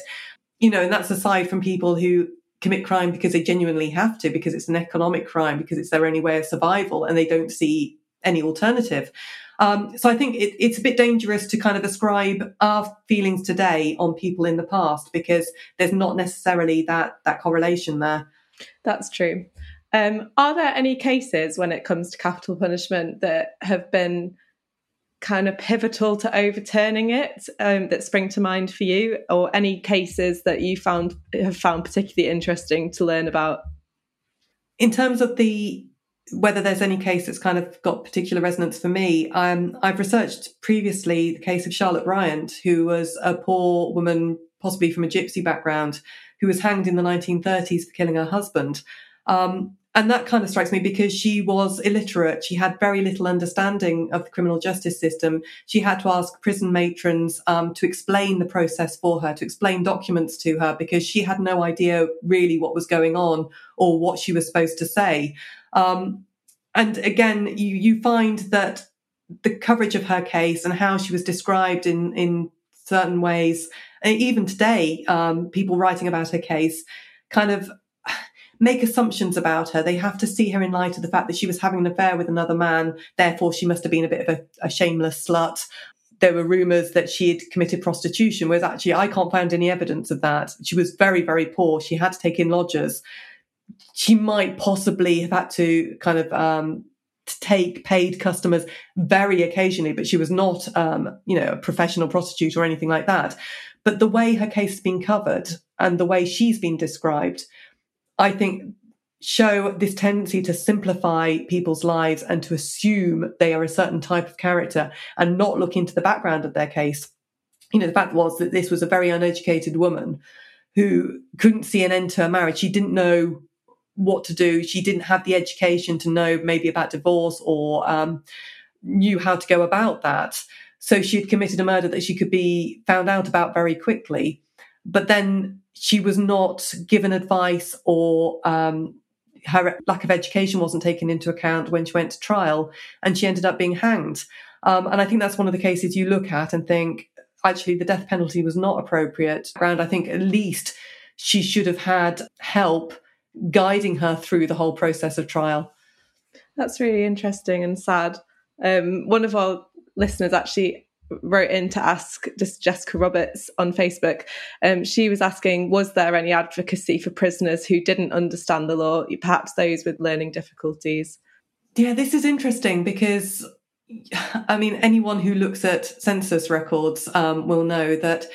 you know and that's aside from people who commit crime because they genuinely have to, because it's an economic crime, because it's their only way of survival, and they don't see any alternative. Um, so I think it, it's a bit dangerous to kind of ascribe our feelings today on people in the past because there's not necessarily that that correlation there. That's true. Um, are there any cases when it comes to capital punishment that have been kind of pivotal to overturning it um, that spring to mind for you, or any cases that you found have found particularly interesting to learn about? In terms of the whether there's any case that's kind of got particular resonance for me, um, I've researched previously the case of Charlotte Bryant, who was a poor woman, possibly from a gypsy background, who was hanged in the 1930s for killing her husband. Um, and that kind of strikes me because she was illiterate. She had very little understanding of the criminal justice system. She had to ask prison matrons um, to explain the process for her, to explain documents to her, because she had no idea really what was going on or what she was supposed to say. Um, and again, you, you find that the coverage of her case and how she was described in, in certain ways, even today, um, people writing about her case kind of make assumptions about her. They have to see her in light of the fact that she was having an affair with another man. Therefore, she must have been a bit of a, a shameless slut there were rumors that she had committed prostitution, whereas actually I can't find any evidence of that. She was very, very poor. She had to take in lodgers. She might possibly have had to kind of um, take paid customers very occasionally, but she was not, um, you know, a professional prostitute or anything like that. But the way her case has been covered and the way she's been described, I think show this tendency to simplify people's lives and to assume they are a certain type of character and not look into the background of their case. You know, the fact was that this was a very uneducated woman who couldn't see an end to her marriage. She didn't know what to do. She didn't have the education to know maybe about divorce or um, knew how to go about that. So she had committed a murder that she could be found out about very quickly. But then she was not given advice or um, her lack of education wasn't taken into account when she went to trial and she ended up being hanged. Um, and I think that's one of the cases you look at and think, actually, the death penalty was not appropriate. And I think at least she should have had help guiding her through the whole process of trial. That's really interesting and sad. Um, one of our listeners actually wrote in to ask just Jessica Roberts on Facebook. Um, she was asking, was there any advocacy for prisoners who didn't understand the law, perhaps those with learning difficulties? Yeah, this is interesting because, I mean, anyone who looks at census records um, will know that.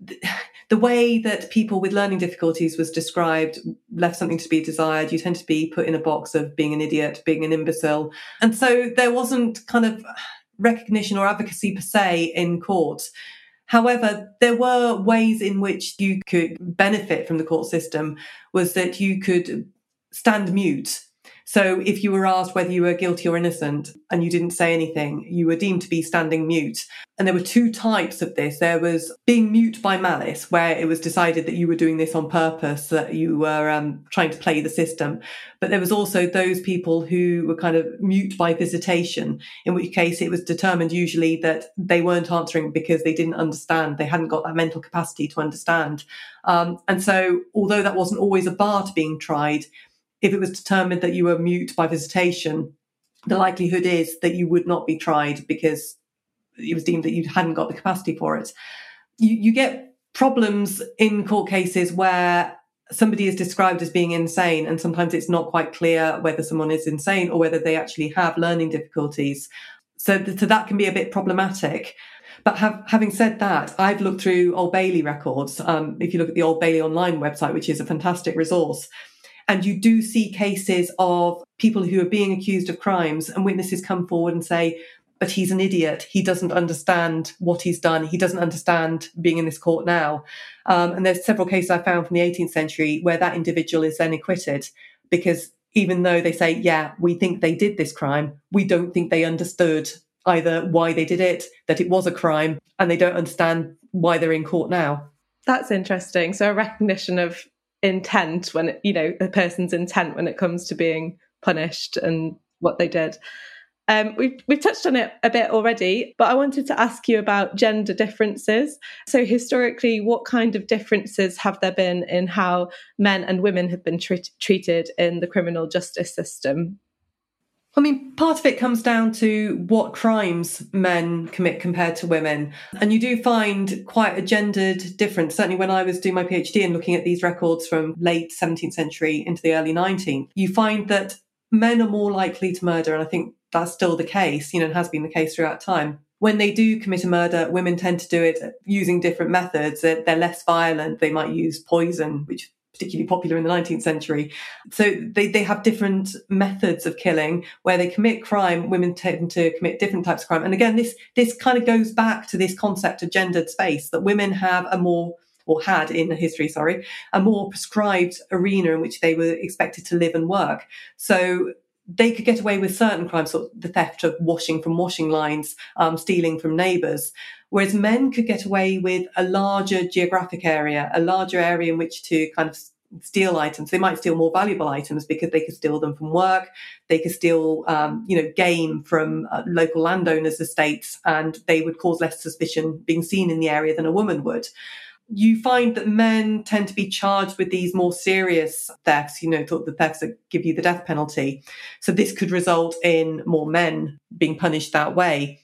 *sighs* the way that people with learning difficulties was described left something to be desired. You tend to be put in a box of being an idiot, being an imbecile. And so there wasn't kind of recognition or advocacy per se in court. However, there were ways in which you could benefit from the court system was that you could stand mute so if you were asked whether you were guilty or innocent and you didn't say anything, you were deemed to be standing mute. And there were two types of this. There was being mute by malice, where it was decided that you were doing this on purpose, that you were um, trying to play the system. But there was also those people who were kind of mute by visitation, in which case it was determined usually that they weren't answering because they didn't understand. They hadn't got that mental capacity to understand. Um, and so, although that wasn't always a bar to being tried, if it was determined that you were mute by visitation, the likelihood is that you would not be tried because it was deemed that you hadn't got the capacity for it. You, you get problems in court cases where somebody is described as being insane, and sometimes it's not quite clear whether someone is insane or whether they actually have learning difficulties. So, th- so that can be a bit problematic. But have, having said that, I've looked through Old Bailey records. Um, if you look at the Old Bailey online website, which is a fantastic resource, and you do see cases of people who are being accused of crimes and witnesses come forward and say, but he's an idiot. He doesn't understand what he's done. He doesn't understand being in this court now. Um, and there's several cases I found from the 18th century where that individual is then acquitted because even though they say, yeah, we think they did this crime, we don't think they understood either why they did it, that it was a crime, and they don't understand why they're in court now. That's interesting. So a recognition of intent when it, you know a person's intent when it comes to being punished and what they did. Um, we've we've touched on it a bit already, but I wanted to ask you about gender differences. So historically, what kind of differences have there been in how men and women have been tre- treated in the criminal justice system? I mean, part of it comes down to what crimes men commit compared to women. And you do find quite a gendered difference. Certainly, when I was doing my PhD and looking at these records from late 17th century into the early 19th, you find that men are more likely to murder. And I think that's still the case, you know, it has been the case throughout time. When they do commit a murder, women tend to do it using different methods. They're, they're less violent. They might use poison, which particularly popular in the 19th century. So they, they have different methods of killing where they commit crime. Women tend to commit different types of crime. And again, this, this kind of goes back to this concept of gendered space that women have a more or had in history, sorry, a more prescribed arena in which they were expected to live and work. So they could get away with certain crimes, sort of the theft of washing from washing lines, um, stealing from neighbours, whereas men could get away with a larger geographic area, a larger area in which to kind of steal items. They might steal more valuable items because they could steal them from work. They could steal, um, you know, game from uh, local landowners' estates, and they would cause less suspicion being seen in the area than a woman would. you find that men tend to be charged with these more serious thefts, you know, the thefts that give you the death penalty. So this could result in more men being punished that way.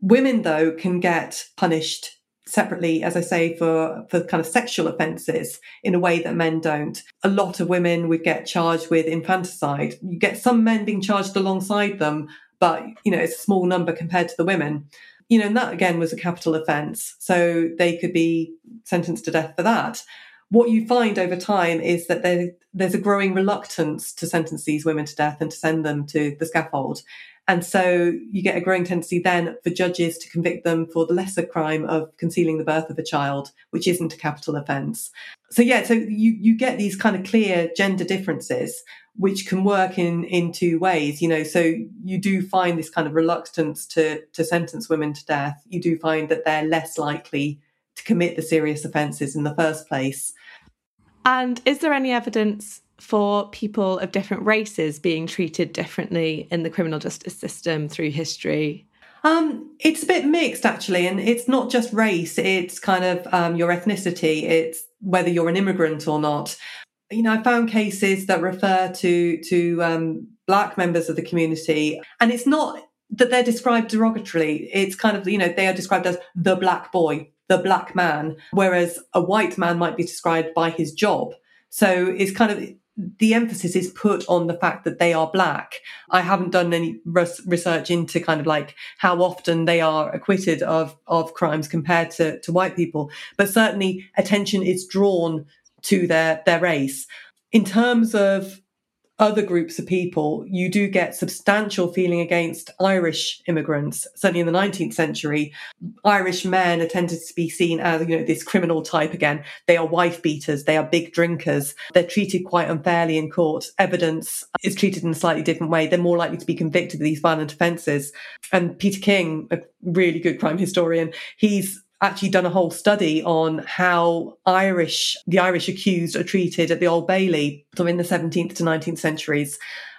Women, though, can get punished separately, as I say, for, for kind of sexual offences in a way that men don't. A lot of women would get charged with infanticide. You get some men being charged alongside them, but, you know, it's a small number compared to the women you know, and that again was a capital offence. So they could be sentenced to death for that. What you find over time is that there, there's a growing reluctance to sentence these women to death and to send them to the scaffold. And so you get a growing tendency then for judges to convict them for the lesser crime of concealing the birth of a child, which isn't a capital offence. So yeah, so you, you get these kind of clear gender differences which can work in in two ways you know. So you do find this kind of reluctance to to sentence women to death. You do find that they're less likely to commit the serious offences in the first place. And is there any evidence for people of different races being treated differently in the criminal justice system through history um, it's a bit mixed actually, and it's not just race. It's kind of um, your ethnicity. It's whether you're an immigrant or not you know, I found cases that refer to to um, black members of the community, and it's not that they're described derogatorily. It's kind of you know they are described as the black boy, the black man, whereas a white man might be described by his job. So it's kind of the emphasis is put on the fact that they are black. I haven't done any res- research into kind of like how often they are acquitted of of crimes compared to to white people, but certainly attention is drawn to their their race. In terms of other groups of people, you do get substantial feeling against Irish immigrants. Certainly in the 19th century, Irish men are tended to be seen as, you know, this criminal type again. They are wife beaters. They are big drinkers. They're treated quite unfairly in court. Evidence is treated in a slightly different way. They're more likely to be convicted of these violent offences. And Peter King, a really good crime historian, he's actually done a whole study on how Irish, the Irish accused are treated at the Old Bailey, in the 17th to 19th centuries,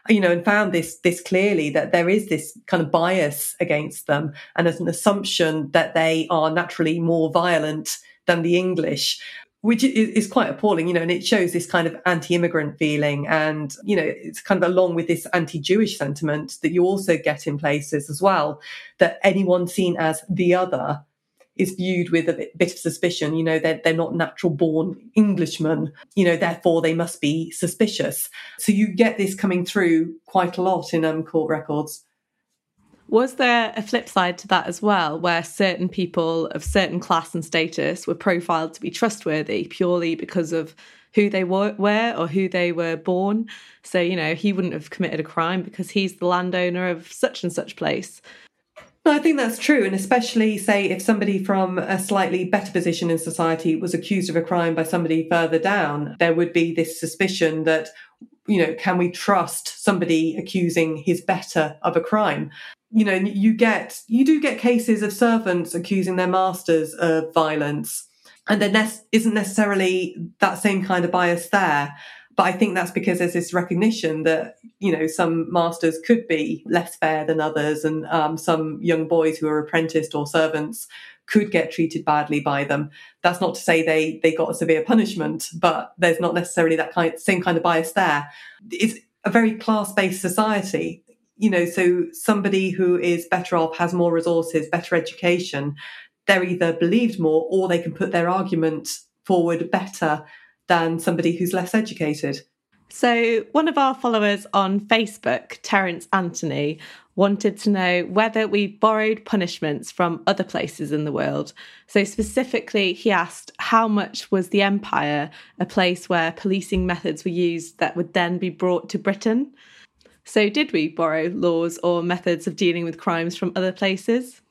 you know, and found this, this clearly that there is this kind of bias against them and there's an assumption that they are naturally more violent than the English which is, quite appalling, you know, and it shows this kind of anti-immigrant feeling. And, you know, it's kind of along with this anti-Jewish sentiment that you also get in places as well, that anyone seen as the other is viewed with a bit, of suspicion. You know, they're, they're not natural born Englishmen, you know, therefore they must be suspicious. So you get this coming through quite a lot in um, court records. Was there a flip side to that as well, where certain people of certain class and status were profiled to be trustworthy purely because of who they were or who they were born? So, you know, he wouldn't have committed a crime because he's the landowner of such and such place. No, I think that's true. And especially, say, if somebody from a slightly better position in society was accused of a crime by somebody further down, there would be this suspicion that, you know, can we trust somebody accusing his better of a crime? You know, you get, you do get cases of servants accusing their masters of violence. And there ne- isn't necessarily that same kind of bias there. But I think that's because there's this recognition that, you know, some masters could be less fair than others, and um, some young boys who are apprenticed or servants could get treated badly by them. That's not to say they they got a severe punishment, but there's not necessarily that kind same kind of bias there. It's a very class based society. You know, so somebody who is better off, has more resources, better education, they're either believed more or they can put their argument forward better than somebody who's less educated. So, one of our followers on Facebook, Terence Anthony, wanted to know whether we borrowed punishments from other places in the world. So, specifically, he asked how much was the Empire a place where policing methods were used that would then be brought to Britain? So, did we borrow laws or methods of dealing with crimes from other places?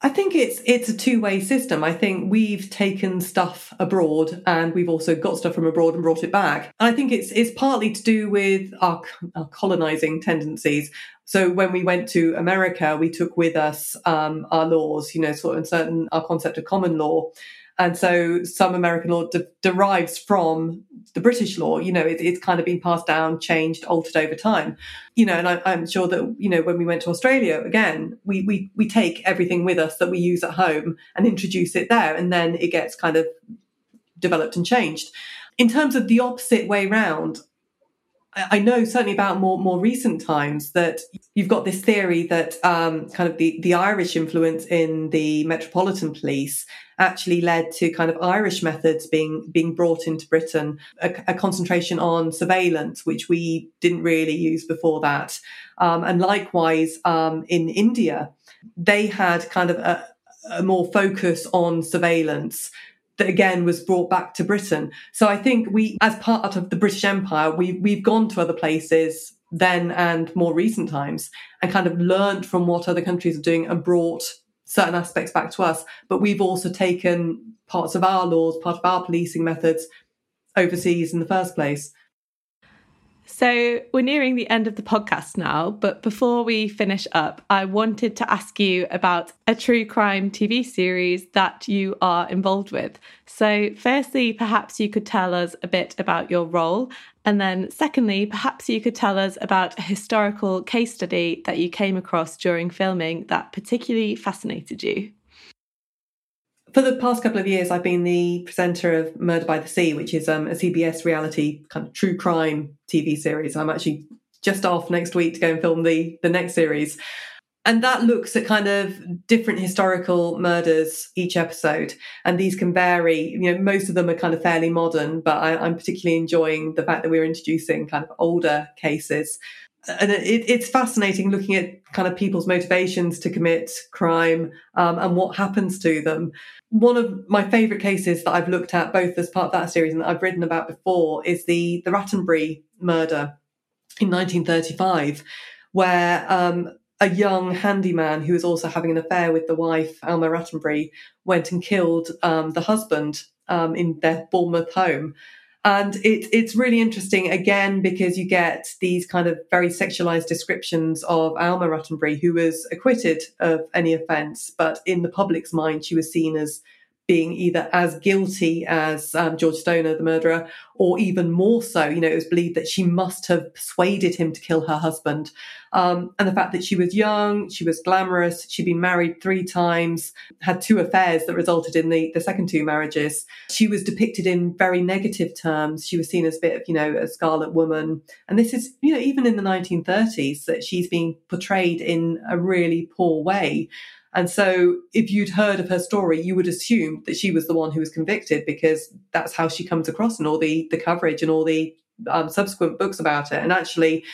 I think it's it's a two way system. I think we've taken stuff abroad and we've also got stuff from abroad and brought it back. And I think it's it's partly to do with our, our colonizing tendencies. So when we went to America, we took with us um, our laws, you know, sort of certain our concept of common law. And so some American law de- derives from the British law. You know, it, it's kind of been passed down, changed, altered over time. You know, and I, am sure that you know when we went to Australia again, we we we take everything with us that we use at home and introduce it there, and then it gets kind of developed and changed. In terms of the opposite way round, I know certainly about more more recent times that you've got this theory that um, kind of the the Irish influence in the Metropolitan Police actually led to kind of Irish methods being being brought into Britain, a, a concentration on surveillance, which we didn't really use before that, um, and likewise um, in India, they had kind of a, a more focus on surveillance that again was brought back to Britain. So I think we, as part of the British Empire, we, we've gone to other places then and more recent times and kind of learned from what other countries are doing and brought certain aspects back to us. But we've also taken parts of our laws, part of our policing methods overseas in the first place. So, we're nearing the end of the podcast now, but before we finish up, I wanted to ask you about a true crime TV series that you are involved with. So, firstly, perhaps you could tell us a bit about your role. And then, secondly, perhaps you could tell us about a historical case study that you came across during filming that particularly fascinated you for the past couple of years, I've been the presenter of Murder by the Sea, which is um, a CBS reality kind of true crime TV series. I'm actually just off next week to go and film the the next series. And that looks at kind of different historical murders each episode. And these can vary. You know, most of them are kind of fairly modern, but I, I'm particularly enjoying the fact that we're introducing kind of older cases and it, it's fascinating looking at kind of people's motivations to commit crime um, and what happens to them. One of my favourite cases that I've looked at, both as part of that series and that I've written about before, is the the Rattenbury murder in 1935, where um, a young handyman who was also having an affair with the wife, Alma Rattenbury, went and killed um, the husband um, in their Bournemouth home. And it, it's really interesting again because you get these kind of very sexualized descriptions of Alma Rattenbury, who was acquitted of any offense, but in the public's mind, she was seen as being either as guilty as um, George Stoner, the murderer, or even more so. You know, it was believed that she must have persuaded him to kill her husband. Um, and the fact that she was young, she was glamorous, she'd been married three times, had two affairs that resulted in the, the second two marriages. She was depicted in very negative terms. She was seen as a bit of, you know, a scarlet woman. And this is, you know, even in the 1930s, that she's being portrayed in a really poor way. And so, if you'd heard of her story, you would assume that she was the one who was convicted because that's how she comes across in all the, the coverage and all the um, subsequent books about it. And actually,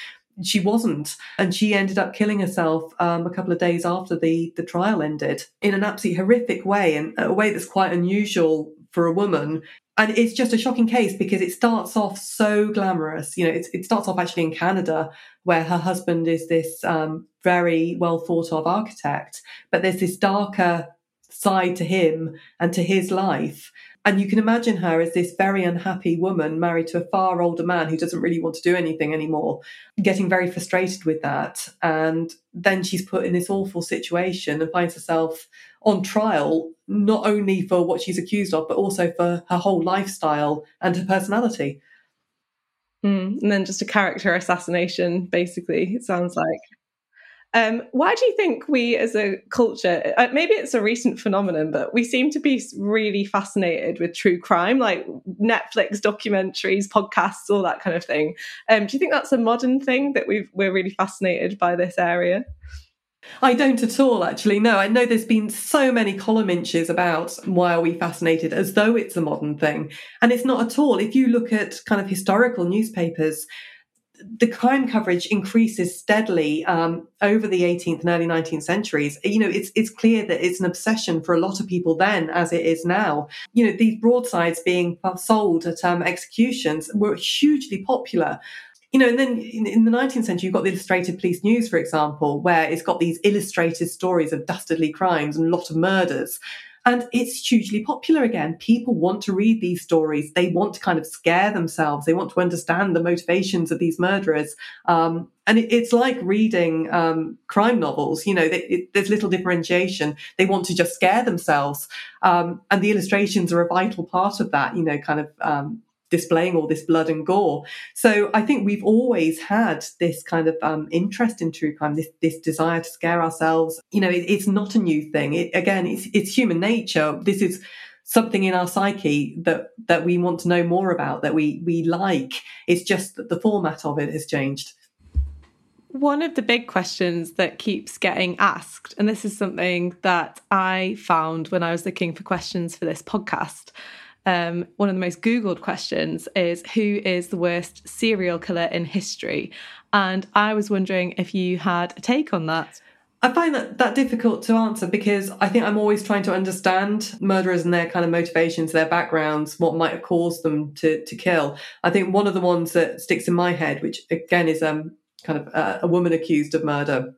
she wasn't. And she ended up killing herself um, a couple of days after the, the trial ended in an absolutely horrific way and a way that's quite unusual for a woman. And it's just a shocking case because it starts off so glamorous. You know, it starts off actually in Canada, where her husband is this um, very well thought of architect, but there's this darker side to him and to his life. And you can imagine her as this very unhappy woman married to a far older man who doesn't really want to do anything anymore, getting very frustrated with that. And then she's put in this awful situation and finds herself on trial, not only for what she's accused of, but also for her whole lifestyle and her personality. Mm, and then just a character assassination, basically, it sounds like. Um, why do you think we as a culture, uh, maybe it's a recent phenomenon, but we seem to be really fascinated with true crime, like Netflix documentaries, podcasts, all that kind of thing? Um, do you think that's a modern thing that we we're really fascinated by this area? I don't at all, actually. No, I know there's been so many column inches about why are we fascinated as though it's a modern thing. And it's not at all. If you look at kind of historical newspapers, the crime coverage increases steadily um, over the 18th and early 19th centuries. You know, it's it's clear that it's an obsession for a lot of people then, as it is now. You know, these broadsides being sold at um, executions were hugely popular. You know, and then in, in the 19th century, you've got the Illustrated Police News, for example, where it's got these illustrated stories of dastardly crimes and a lot of murders. And it's hugely popular again. People want to read these stories. They want to kind of scare themselves. They want to understand the motivations of these murderers. Um, and it, it's like reading um, crime novels. You know, it, it, there's little differentiation. They want to just scare themselves, um, and the illustrations are a vital part of that. You know, kind of um, displaying all this blood and gore. So I think we've always had this kind of um, interest in true crime, this this desire to scare ourselves. You know, it, it's not a new thing. It, again, it's it's human nature. This is something in our psyche that that we want to know more about, that we we like. It's just that the format of it has changed. One of the big questions that keeps getting asked, and this is something that I found when I was looking for questions for this podcast, um, one of the most Googled questions is who is the worst serial killer in history? And I was wondering if you had a take on that. I find that that difficult to answer because I think I'm always trying to understand murderers and their kind of motivations, their backgrounds, what might have caused them to to kill. I think one of the ones that sticks in my head, which again is um kind of uh, a woman accused of murder,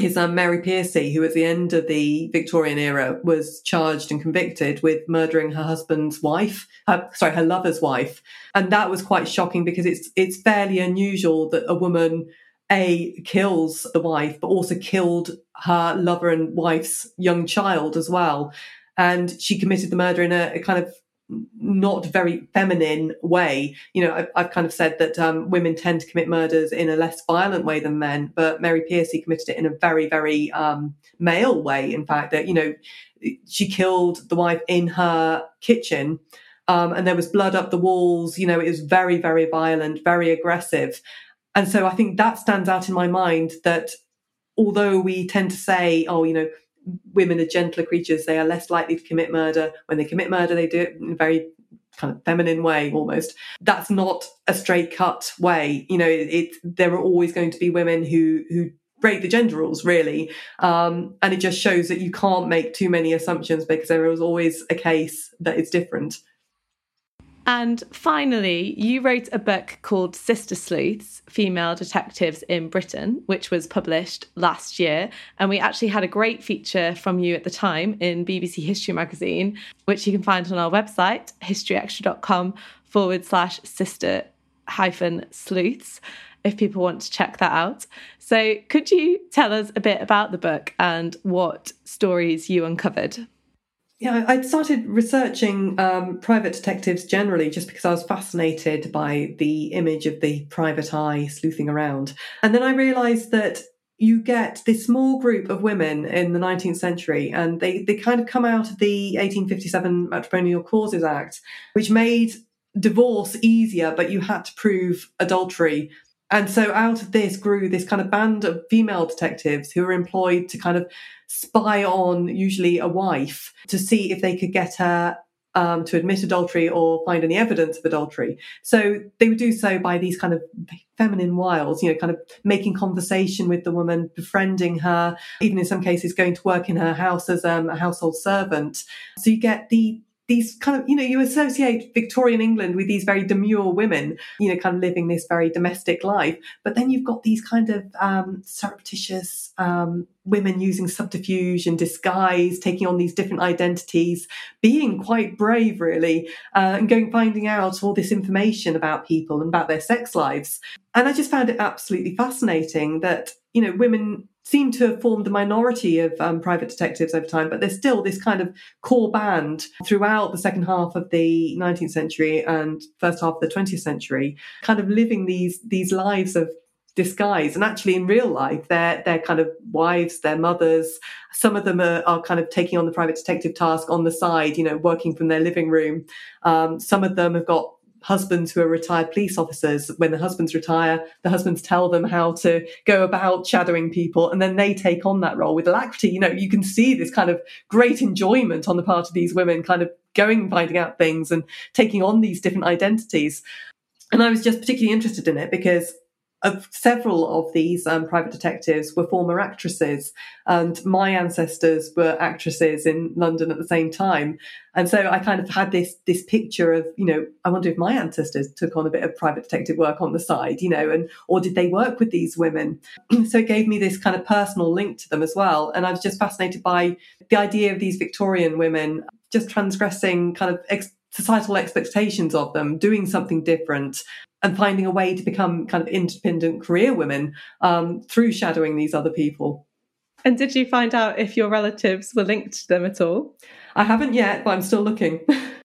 is um, Mary Pearcey, who at the end of the Victorian era was charged and convicted with murdering her husband's wife, uh, sorry, her lover's wife, and that was quite shocking because it's it's fairly unusual that a woman a kills the wife, but also killed her lover and wife's young child as well, and she committed the murder in a, a kind of not very feminine way. You know, I've, I've kind of said that um, women tend to commit murders in a less violent way than men, but Mary Pearcey committed it in a very, very um, male way. In fact, that you know, she killed the wife in her kitchen. Um, and there was blood up the walls. You know, it was very, very violent, very aggressive. And so I think that stands out in my mind that although we tend to say, oh, you know, women are gentler creatures. They are less likely to commit murder. When they commit murder, they do it in a very kind of feminine way almost. That's not a straight cut way. You know, it, it there are always going to be women who who break the gender rules really um, and it just shows that you can't make too many assumptions because there is always a case that is different and finally, you wrote a book called Sister Sleuths Female Detectives in Britain, which was published last year. And we actually had a great feature from you at the time in BBC History magazine, which you can find on our website, historyextra.com forward slash sister hyphen sleuths, if people want to check that out. So, could you tell us a bit about the book and what stories you uncovered? Yeah, I started researching um, private detectives generally just because I was fascinated by the image of the private eye sleuthing around. And then I realized that you get this small group of women in the 19th century, and they, they kind of come out of the 1857 Matrimonial Causes Act, which made divorce easier, but you had to prove adultery and so out of this grew this kind of band of female detectives who were employed to kind of spy on usually a wife to see if they could get her um, to admit adultery or find any evidence of adultery. So they would do so by these kind of feminine wiles, you know, kind of making conversation with the woman, befriending her, even in some cases going to work in her house as um, a household servant. So you get the these kind of, you know, you associate Victorian England with these very demure women, you know, kind of living this very domestic life. But then you've got these kind of um, surreptitious um, women using subterfuge and disguise, taking on these different identities, being quite brave, really, uh, and going finding out all this information about people and about their sex lives. And I just found it absolutely fascinating that, you know, women seem to have formed the minority of um, private detectives over time, but there's still this kind of core band throughout the second half of the 19th century and first half of the 20th century, kind of living these these lives of disguise. And actually, in real life, they're they're kind of wives, their mothers. Some of them are, are kind of taking on the private detective task on the side, you know, working from their living room. Um, some of them have got husbands who are retired police officers. When the husbands retire, the husbands tell them how to go about shadowing people, and then they take on that role with alacrity. You know, you can see this kind of great enjoyment on the part of these women, kind of going finding out things and taking on these different identities. And I was just particularly interested in it because of several of these um, private detectives were former actresses, and my ancestors were actresses in London at the same time. And so I kind of had this this picture of, you know, I wonder if my ancestors took on a bit of private detective work on the side, you know, and or did they work with these women? *clears throat* so it gave me this kind of personal link to them as well. And I was just fascinated by the idea of these Victorian women just transgressing kind of ex- societal expectations of them, doing something different, and finding a way to become kind of independent career women um, through shadowing these other people. And did you find out if your relatives were linked to them at all? I haven't yet, but I'm still looking. *laughs*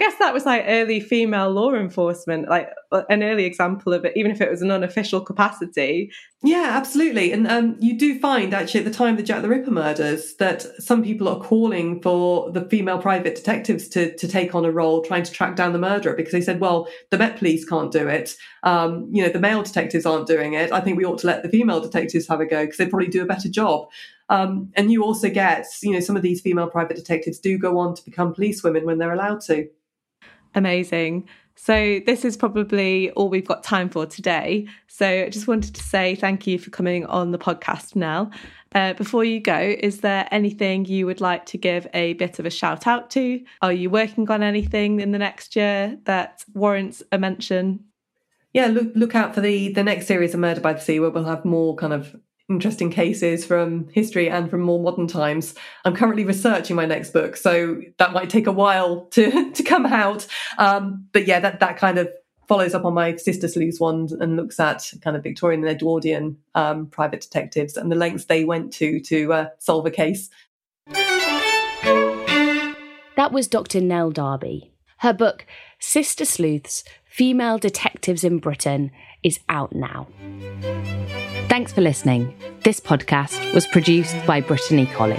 I guess that was like early female law enforcement, like uh, an early example of it, even if it was an unofficial capacity. Yeah, absolutely. And um, you do find actually at the time of the Jack the Ripper murders that some people are calling for the female private detectives to, to take on a role trying to track down the murderer because they said, well, the Met Police can't do it. Um, you know, the male detectives aren't doing it. I think we ought to let the female detectives have a go because they probably do a better job. Um, and you also get, you know, some of these female private detectives do go on to become police women when they're allowed to. Amazing. So, this is probably all we've got time for today. So, I just wanted to say thank you for coming on the podcast, Nell. Uh, before you go, is there anything you would like to give a bit of a shout out to? Are you working on anything in the next year that warrants a mention? Yeah, look look out for the the next series of Murder by the Sea, where we'll have more kind of interesting cases from history and from more modern times. I'm currently researching my next book, so that might take a while to *laughs* to come out. Um, but yeah, that that kind of follows up on my sister Sleuths one and looks at kind of Victorian and Edwardian um, private detectives and the lengths they went to to uh, solve a case. That was Dr. Nell Darby. Her book, Sister Sleuths Female Detectives in Britain, is out now. Thanks for listening. This podcast was produced by Brittany Colley.